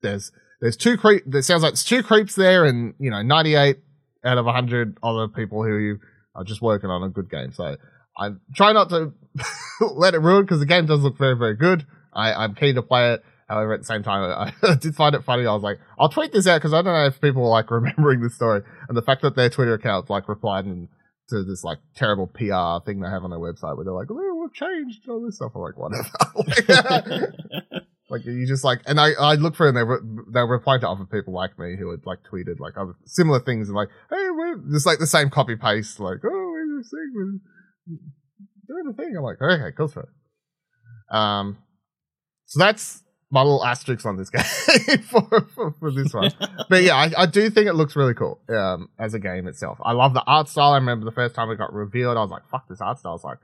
there's there's two creep. There sounds like it's two creeps there, and you know, 98 out of 100 other people who are just working on a good game. So I try not to let it ruin because the game does look very, very good. I, I'm keen to play it. However, at the same time, I, did find it funny. I was like, I'll tweet this out because I don't know if people are like remembering this story and the fact that their Twitter accounts like replied to this like terrible PR thing they have on their website where they're like, oh, we've changed all this stuff. I'm like, whatever. like you just like, and I I look for and they re- they reply to other people like me who had like tweeted like other similar things and like, hey, we're just like the same copy paste, like, oh, we're just thing, we're doing the thing. I'm like, okay, go for it. Um, so that's my little asterisk on this game for, for, for this one. but yeah, I, I do think it looks really cool um, as a game itself. I love the art style. I remember the first time it got revealed, I was like, "Fuck, this art style is like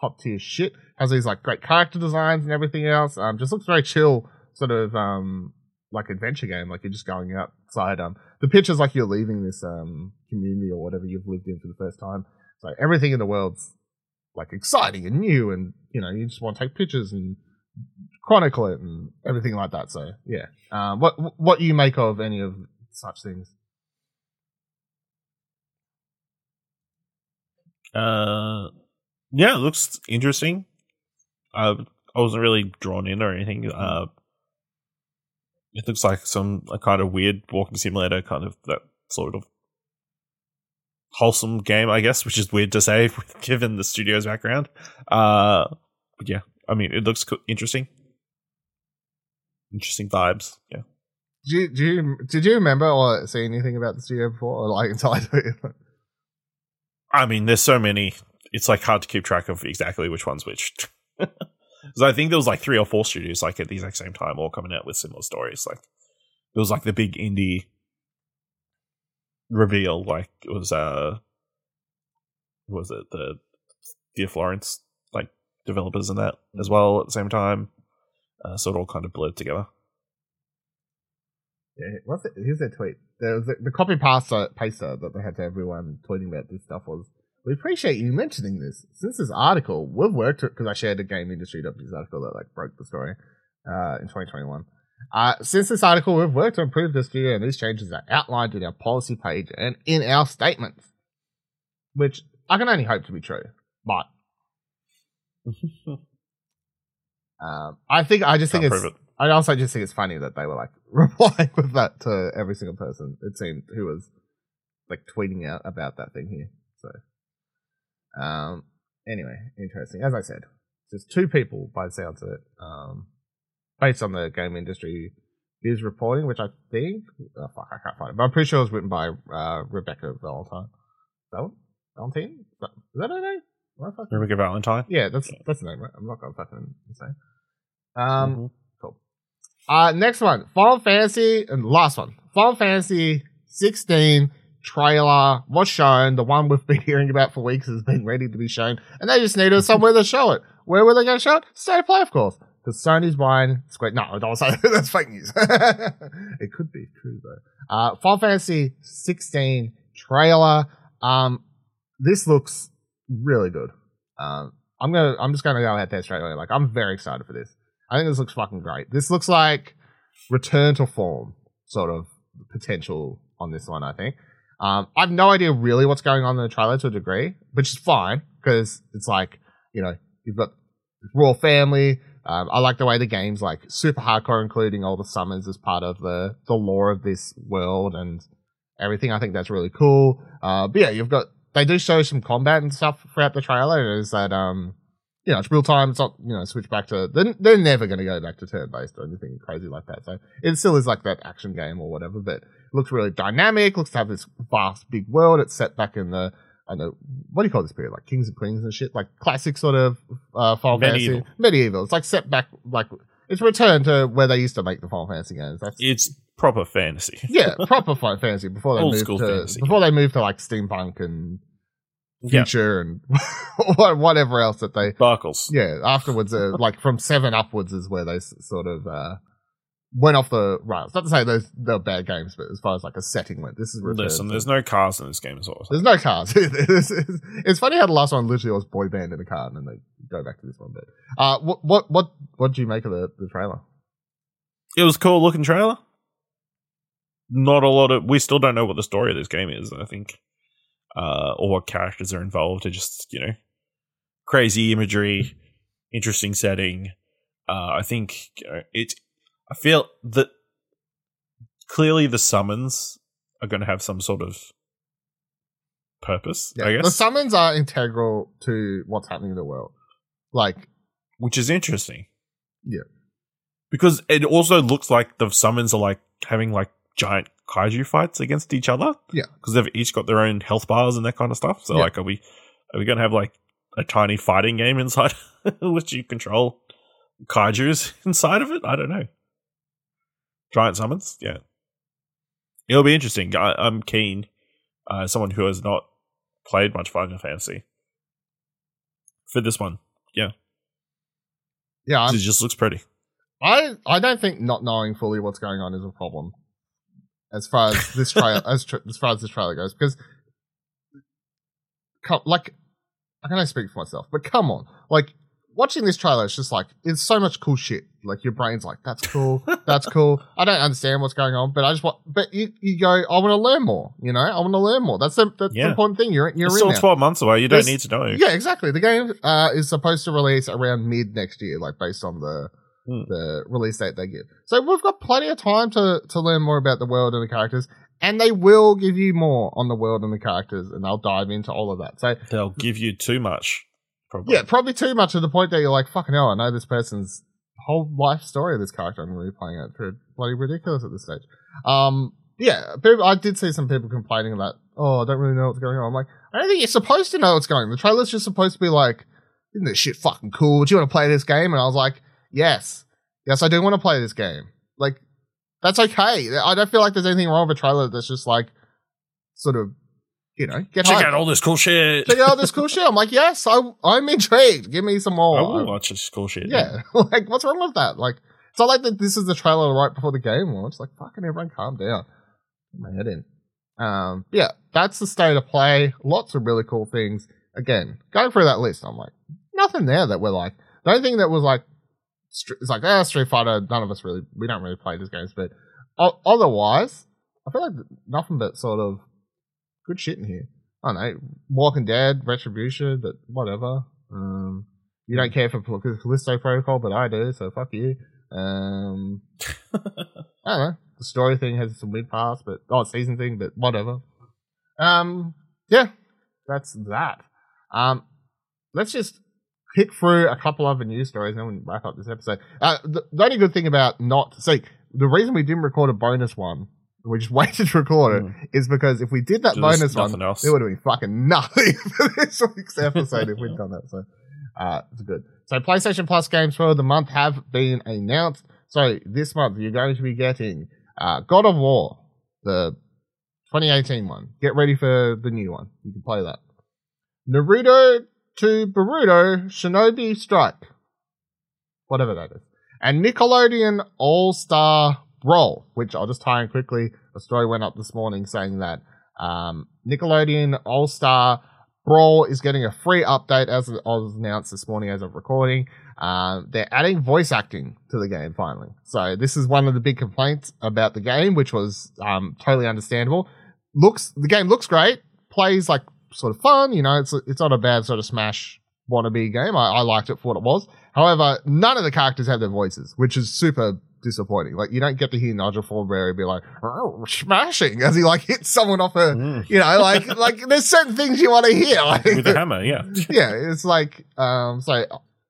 top tier shit." Has these like great character designs and everything else. Um, just looks very chill, sort of um, like adventure game. Like you're just going outside. Um, the pictures like you're leaving this um community or whatever you've lived in for the first time. So everything in the world's like exciting and new, and you know you just want to take pictures and chronicle it and everything like that. So yeah, um, what what do you make of any of such things? Uh, yeah, it looks interesting. Uh, I wasn't really drawn in or anything. Uh, it looks like some a kind of weird walking simulator, kind of that sort of wholesome game, I guess, which is weird to say given the studio's background. Uh, but yeah, I mean, it looks co- interesting. Interesting vibes. Yeah. Do you, do you did you remember or see anything about the studio before, or like entirely? I mean, there's so many. It's like hard to keep track of exactly which one's which. Because I think there was like three or four studios like at the exact same time, all coming out with similar stories. Like it was like the big indie reveal. Like it was uh, was it the Dear Florence developers and that as well at the same time. Uh, so it all kind of blurred together. Yeah, what's it? Here's their tweet. There was the, the copy paster paster that they had to everyone tweeting about this stuff was. We appreciate you mentioning this. Since this article, we've worked because I shared a game industry W's article that like broke the story uh, in 2021. Uh, since this article, we've worked to improve the studio, and these changes are outlined in our policy page and in our statements, which I can only hope to be true. But um, I think I just Can't think it's it. I also just think it's funny that they were like replying with that to every single person it seemed who was like tweeting out about that thing here. So, um, anyway, interesting. As I said, just two people by the sounds of it, um, based on the game industry is reporting, which I think oh, fuck, I can't find it, but I'm pretty sure it was written by uh, Rebekah Valentine. Val- Valentine? Is that her name? Fucking- Rebekah Valentine. Yeah, that's that's the name, right? I'm not gonna fucking say. Um, Mhm. cool. Uh, next one, Final Fantasy, and last one, Final Fantasy 16 trailer was shown. The one we've been hearing about for weeks has been ready to be shown, and they just needed somewhere to show it. Where were they going to show it? State of Play, of course, because Sony's buying Square. No, don't say that's fake news. it could be true though. Uh, Final Fantasy 16 trailer. Um, this looks really good. Um, I'm gonna, I'm just gonna go out there straight away. Like, I'm very excited for this. I think this looks fucking great. This looks like return to form sort of potential on this one. I think. Um, I have no idea really what's going on in the trailer to a degree, which is fine because it's like you know you've got royal family. Um, I like the way the game's like super hardcore, including all the summons as part of the the lore of this world and everything. I think that's really cool. Uh, but yeah, you've got they do show some combat and stuff throughout the trailer. Is that um, you know, it's real time. It's not you know, switch back to they're, they're never going to go back to turn based or anything crazy like that. So it still is like that action game or whatever, but it looks really dynamic. Looks to have this vast big world. It's set back in the I don't know what do you call this period? Like kings and queens and shit, like classic sort of uh, Final Medieval. Fantasy, medieval. It's like set back, like it's returned to where they used to make the Final Fantasy games. That's It's proper fantasy. yeah, proper Fantasy before they Old moved school to fantasy. before they moved to like steampunk and future and whatever else that they Sparkles. yeah afterwards uh, like from seven upwards is where they sort of uh went off the rails not to say those they're bad games but as far as like a setting went this is Listen, to- there's no cars in this game as well. there's no cars it's, it's- it's funny how the last one literally was boy band in a car and then they go back to this one but uh what what what what do you make of the, the trailer It was a cool looking trailer. Not a lot of. We still don't know what the story of this game is. I think, uh, or what characters are involved. It's just you know, crazy imagery, interesting setting. Uh, I think you know, it. I feel that clearly the summons are going to have some sort of purpose. I guess the summons are integral to what's happening in the world like which is interesting. Yeah. because it also looks like the summons are like having like giant kaiju fights against each other. Yeah. because they've each got their own health bars and that kind of stuff. So Yeah. like, are we are we gonna have like a tiny fighting game inside which you control kaiju's inside of it? I don't know. giant summons. Yeah, it'll be interesting. I, I'm keen. Uh, someone who has not played much Final Fantasy for this one. Yeah, Yeah, it just looks pretty. I I don't think not knowing fully what's going on is a problem as far as this trailer as, as far as this trailer goes because like I can only speak for myself, but come on, like watching this trailer, it's just like it's so much cool shit. Like your brain's like, that's cool, that's cool. I don't understand what's going on, but I just want. But you, you go, I want to learn more. You know, I want to learn more. That's the, that's the important thing. You're you're It's still there. twelve months away. You don't need to know. Yeah, exactly. The game uh, is supposed to release around mid next year, like based on the Hmm. the release date they give. So we've got plenty of time to to learn more about the world and the characters, and they will give you more on the world and the characters, and they'll dive into all of that. So They'll give you too much. Probably. yeah, probably too much to the point that you're like, fucking hell, I know this person's whole life story of this character. I'm really playing it through. Bloody ridiculous at this stage. Um, yeah, people, I did see some people complaining about, oh, I don't really know what's going on. I'm like, I don't think you're supposed to know what's going on. The trailer's just supposed to be like, isn't this shit fucking cool? Do you want to play this game? And I was like, yes, yes, I do want to play this game. Like, that's okay. I don't feel like there's anything wrong with a trailer that's just like, sort of, you know, get Check hyped. out all this cool shit. Check out all this cool shit. I'm like, yes, I, I'm intrigued. Give me some more. I will watch this cool shit. Yeah, like what's wrong with that? Like, it's not like that. This is the trailer right before the game launch. Like, fucking everyone, calm down. Put my head in. Um, yeah, that's the state of play. Lots of really cool things. Again, going through that list, I'm like, nothing there that we're like. The only thing that was like, it's like, ah, Street Fighter. None of us really, we don't really play these games, but otherwise, I feel like nothing but sort of good shit in here. I don't know, Walking Dead, Retribution, but whatever. Um, you don't care for Cal- Callisto Protocol, but I do, so fuck you. Um, I don't know. The story thing has some weird parts, but oh, season thing, but whatever. Um, yeah, that's that. Um, let's just pick through a couple other news stories and then we wrap up this episode. Uh, the, the only good thing about not see the reason we didn't record a bonus one, we just waited to record it, is because if we did that. There's bonus one, else. it would have been fucking nothing for this week's episode if we'd done that. So, uh, it's good. So, PlayStation Plus games for the month have been announced. So, this month you're going to be getting uh, God of War, the 2018 one. Get ready for the new one. You can play that. Naruto to Boruto Shinobi Strike. Whatever that is. And Nickelodeon All Star Brawl, which I'll just tie in quickly. A story went up this morning saying that um, Nickelodeon All Star Brawl is getting a free update as it was announced this morning as of recording. Um, they're adding voice acting to the game finally. So this is one of the big complaints about the game, which was um, totally understandable. Looks the game looks great, plays like sort of fun. You know, it's it's not a bad sort of Smash wannabe game. I, I liked it for what it was. However, none of the characters have their voices, which is super disappointing. Like you don't get to hear Nigel Thornberry be like oh, smashing as he like hits someone off a Mm. you know like like there's certain things you want to hear like With a hammer, yeah. yeah, it's like um so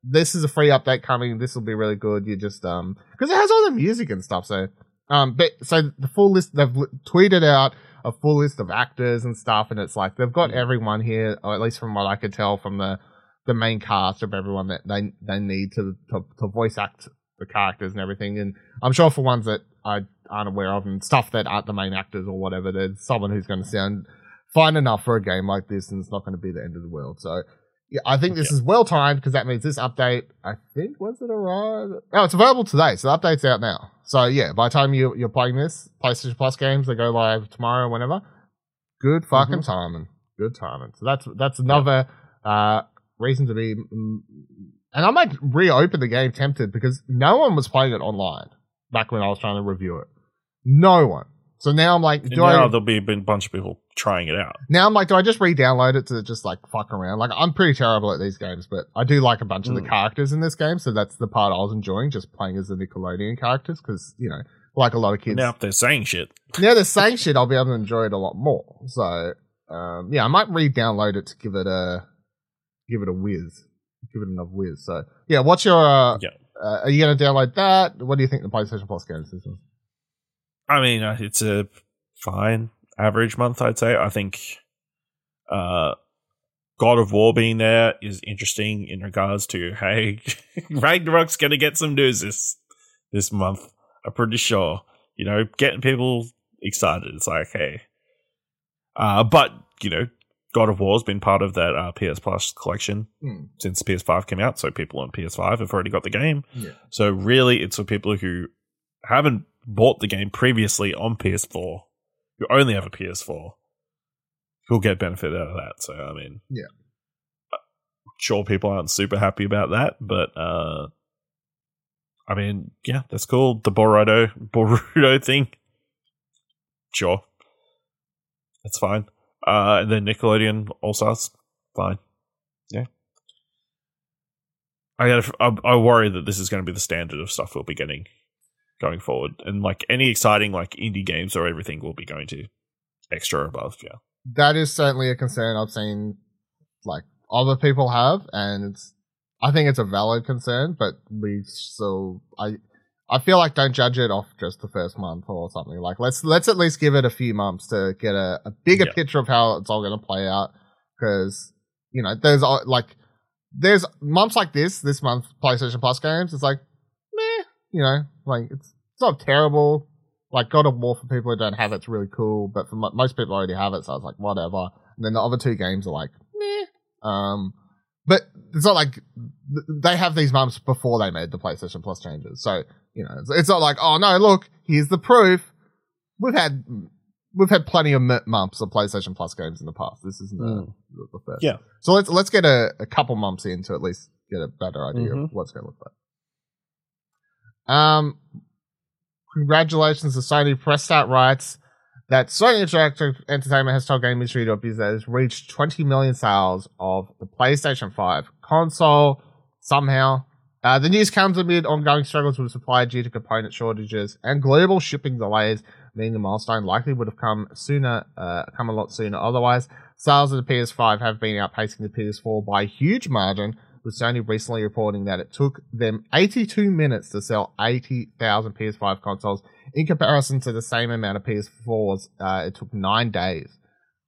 this is a free update coming. This will be really good. You just um because it has all the music and stuff. So um but so the full list they've tweeted out a full list of actors and stuff, and it's like they've got everyone here, or at least from what I could tell from the the main cast of everyone that they they need to to, to voice act the characters and everything. And I'm sure for ones that I aren't aware of and stuff that aren't the main actors or whatever, there's someone who's going to sound fine enough for a game like this, and it's not going to be the end of the world. So yeah, I think this is well timed because that means this update. I think was it arrived? Oh, it's available today, so the update's out now. So yeah, by the time you you're playing this PlayStation Plus games, they go live tomorrow, or whenever. Good fucking timing. Good timing. So that's that's another uh, reason to be. And I might reopen the game tempted because no one was playing it online back when I was trying to review it. No one. So now I'm like, do now I? there'll be a bunch of people trying it out. Now I'm like, do I just re-download it to just like fuck around? Like I'm pretty terrible at these games, but I do like a bunch of the Mm. characters in this game, so that's the part I was enjoying, just playing as the Nickelodeon characters, because you know, like a lot of kids, Now if they're saying shit. now they're saying shit, I'll be able to enjoy it a lot more. So um, yeah, I might re-download it to give it a give it a whiz, give it enough whiz. So yeah, what's your? Uh, Yeah. uh, are you going to download that? What do you think the PlayStation Plus games one? I mean, uh, it's a fine average month, I'd say. I think uh, God of War being there is interesting in regards to hey, Ragnarok's going to get some news this this month. I'm pretty sure You know, getting people excited. It's like, hey, uh, but you know, God of War's been part of that uh, PS Plus collection Hmm. since PS5 came out. So people on PS5 have already got the game. Yeah. So really, it's for people who haven't bought the game previously on PS4, you only have a PS4, you'll get benefit out of that. So I mean, Yeah. sure, people aren't super happy about that, but uh, I mean, yeah, that's cool. The Boruto Boruto thing, sure, that's fine. Uh, and then Nickelodeon All Stars, fine. Yeah. I, gotta, I I worry that this is going to be the standard of stuff we'll be getting going forward, and like any exciting like indie games or everything will be going to extra or above. Yeah, That is certainly a concern I've seen, like other people have, and it's. I think it's a valid concern, but we still. I. I feel like don't judge it off just the first month or something. Like let's let's at least give it a few months to get a, a bigger Yeah. picture of how it's all going to play out. Because you know, there's like there's months like this. This month, PlayStation Plus games. It's like. You know, like it's it's not terrible. Like God of War for people who don't have it's really cool, but for mo- most people already have it, so I was like, whatever. And then the other two games are like, meh. Um, but it's not like th- they have these months before they made the PlayStation Plus changes, so you know, it's, it's not like, oh no, look, here's the proof. We've had we've had plenty of m- months of PlayStation Plus games in the past. This isn't the, Mm. the, the first. Yeah. So let's let's get a, a couple months in to at least get a better idea of Mhm. what's going to look like. Um, congratulations to Sony. Press Start writes that Sony Interactive Entertainment has told Game Industry that has reached 20 million sales of the PlayStation 5 console somehow. Uh, the news comes amid ongoing struggles with supply due to component shortages and global shipping delays, meaning the milestone likely would have come sooner, uh, come a lot sooner. Otherwise, sales of the PS5 have been outpacing the PS4 by a huge margin, with Sony recently reporting that it took them 82 minutes to sell 80,000 PS5 consoles in comparison to the same amount of PS4s, uh, it took nine days.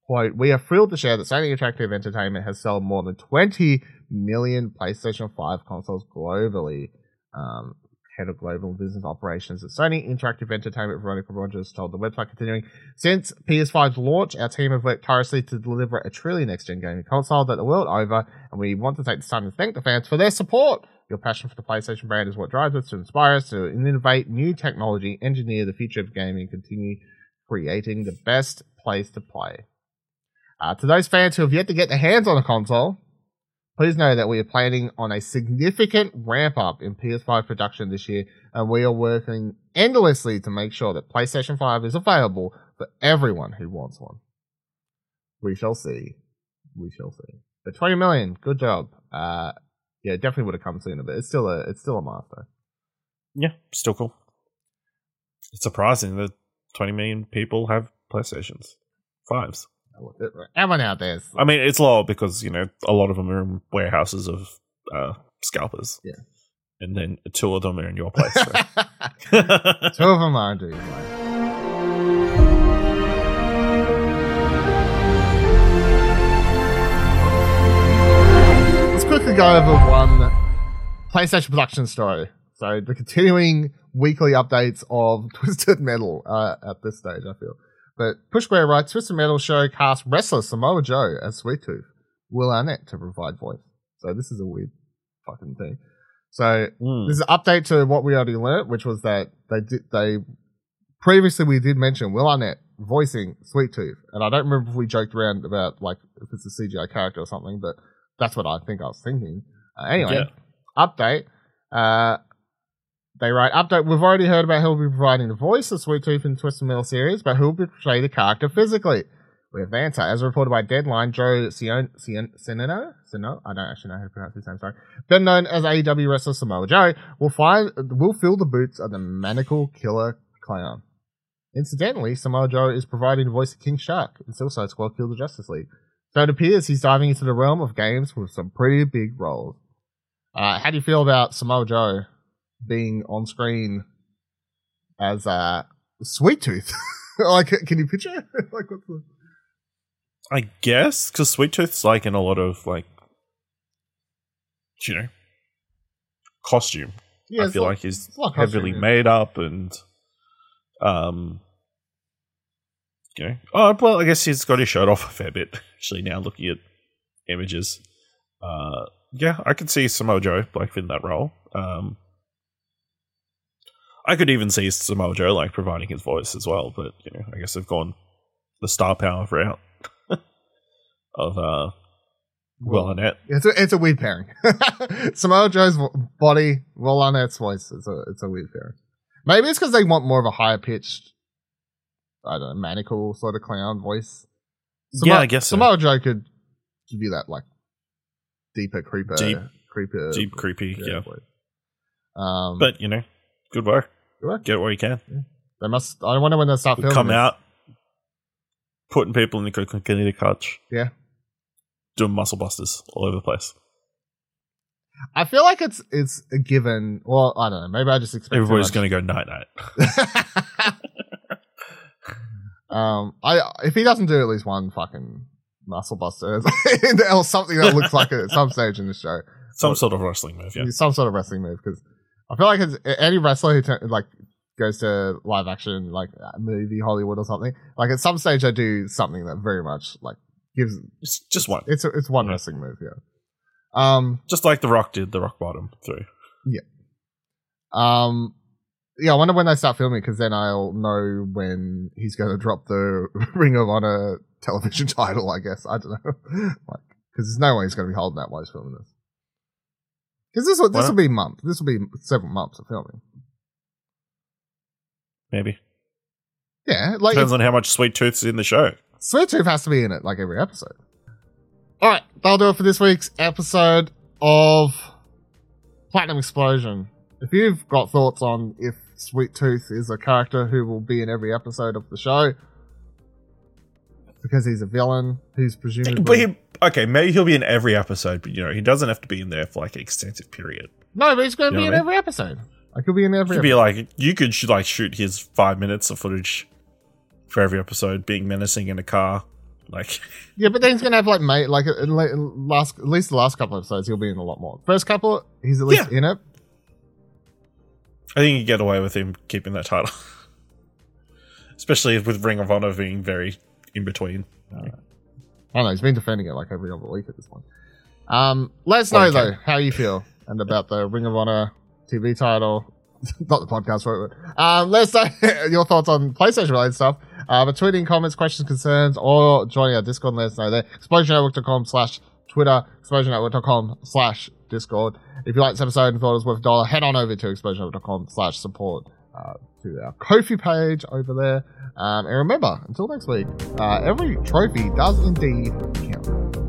Quote, we are thrilled to share that Sony Interactive Entertainment has sold more than 20 million PlayStation 5 consoles globally. Um, head of global business operations at Sony Interactive Entertainment, Veronica Rogers, told the website continuing, since PS5's launch, our team have worked tirelessly to deliver a truly next-gen gaming console that the world over, and we want to take this time to thank the fans for their support. Your passion for the PlayStation brand is what drives us to inspire us to innovate new technology, engineer the future of gaming, continue creating the best place to play. Uh, to those fans who have yet to get their hands on a console, please know that we are planning on a significant ramp up in PS5 production this year, and we are working endlessly to make sure that PlayStation 5 is available for everyone who wants one. We shall see. We shall see. But 20 million, good job. Uh, yeah, definitely would have come sooner, but it's still a it's still a milestone. yeah, still cool. It's surprising that 20 million people have PlayStations fives. Everyone out there, I mean, it's low because you know a lot of them are in warehouses of uh, scalpers. Yeah. and then two of them are in your place. So. two of them are indeed. Like. Let's quickly go over one PlayStation production story. So the continuing weekly updates of Twisted Metal uh, at this stage, I feel. But Push Square writes, Twisted Metal show cast wrestler Samoa Joe as Sweet Tooth, Will Arnett to provide voice. So this is a weird fucking thing. So Mm. this is an update to what we already learnt, which was that they did they previously we did mention Will Arnett voicing Sweet Tooth, and I don't remember if we joked around about like if it's a CGI character or something, but that's what I think I was thinking. Uh, anyway, Yeah. update. Uh, they write update. We've already heard about who will be providing the voice of Sweet Tooth in the Twisted Metal series, but who will portray the character physically? We have answer. As reported by Deadline, Joe Cion- Cion-? I don't actually know how to pronounce his name, sorry. Better known as AEW wrestler Samoa Joe, will find will fill the boots of the Manacle Killer Clown. Incidentally, Samoa Joe is providing the voice of King Shark in Suicide Squad Kill the Justice League. So it appears he's diving into the realm of games with some pretty big roles. Uh, how do you feel about Samoa Joe being on screen as uh, Sweet Tooth? like, can you picture? like, what's the... I guess because Sweet Tooth's like in a lot of like, you know, costume. Yeah, I feel not- like he's not heavily costume, yeah. made up and Um, you know, oh well, I guess he's got his shirt off a fair bit. Actually, now looking at images, uh, yeah, I could see Samoa Joe like in that role. Um, I could even see Samoa Joe like providing his voice as well, but you know, I guess they've gone the star power route of uh, Will Arnett. It's a, it's a weird pairing. Samoa Joe's body, Will Arnett's voice. It's a it's a weird pairing. Maybe it's because they want more of a higher pitched, I don't know, maniacal sort of clown voice. Yeah, I guess so. Samoa Joe could give you that like deeper creeper, Deep- creeper, Deep, creepy, yeah. voice. Um, But you know, good work. Work. Get it where you can. they must. I wonder when they start filming. Come out, putting people in the Canadian couch, Yeah, doing muscle busters all over the place. I feel like it's it's a given. Well, I don't know. Maybe I just expect Everybody's going to go night night. um, I if he doesn't do at least one fucking muscle buster or something that looks like it at some stage in the show, Some sort of wrestling move, yeah. some sort of wrestling move, because I feel like it's, any wrestler who like goes to live action like movie Hollywood or something, like at some stage they do something that very much like gives It's just one. it's a, it's one Yeah. wrestling move, yeah. Um, Just like The Rock did the Rock Bottom through. Um, yeah, I wonder when they start filming because then I'll know when he's going to drop the Ring of Honor television title. I guess I don't know, like because there's no way he's going to be holding that while he's filming this. Because this will this will be months. This will be several months of filming. Maybe. Yeah, like Depends on how much Sweet Tooth's in the show. Sweet Tooth has to be in it like every episode. All right, that'll do it for this week's episode of Platinum Explosion. If you've got thoughts on if Sweet Tooth is a character who will be in every episode of the show because he's a villain who's presumably But he, okay, maybe he'll be in every episode, but you know, he doesn't have to be in there for like an extensive period. no, but he's going to be in every episode. I he'll be in every. Could be like you could sh- like shoot his five minutes of footage for every episode, being menacing in a car. Like, yeah, but then he's going to have like mate like at le- last at least the last couple of episodes he'll be in a lot more. First couple he's at least in it. I think you get away with him keeping that title, especially with Ring of Honor being very in between. I don't know. He's been defending it like every other week at this point. Um, let us know Okay. though how you feel and about the Ring of Honor TV title. Not the podcast for it. But, um, let us know your thoughts on PlayStation related stuff. Uh, but tweeting comments, questions, concerns, or joining our Discord. Let us know there. ExplosionNetwork.com slash Twitter. ExplosionNetwork.com slash Discord. If you like this episode and thought it was worth a dollar, head on over to ExplosionNetwork.com slash support. Uh, to our Ko-fi page over there. Um, and remember, until next week, uh, every trophy does indeed count.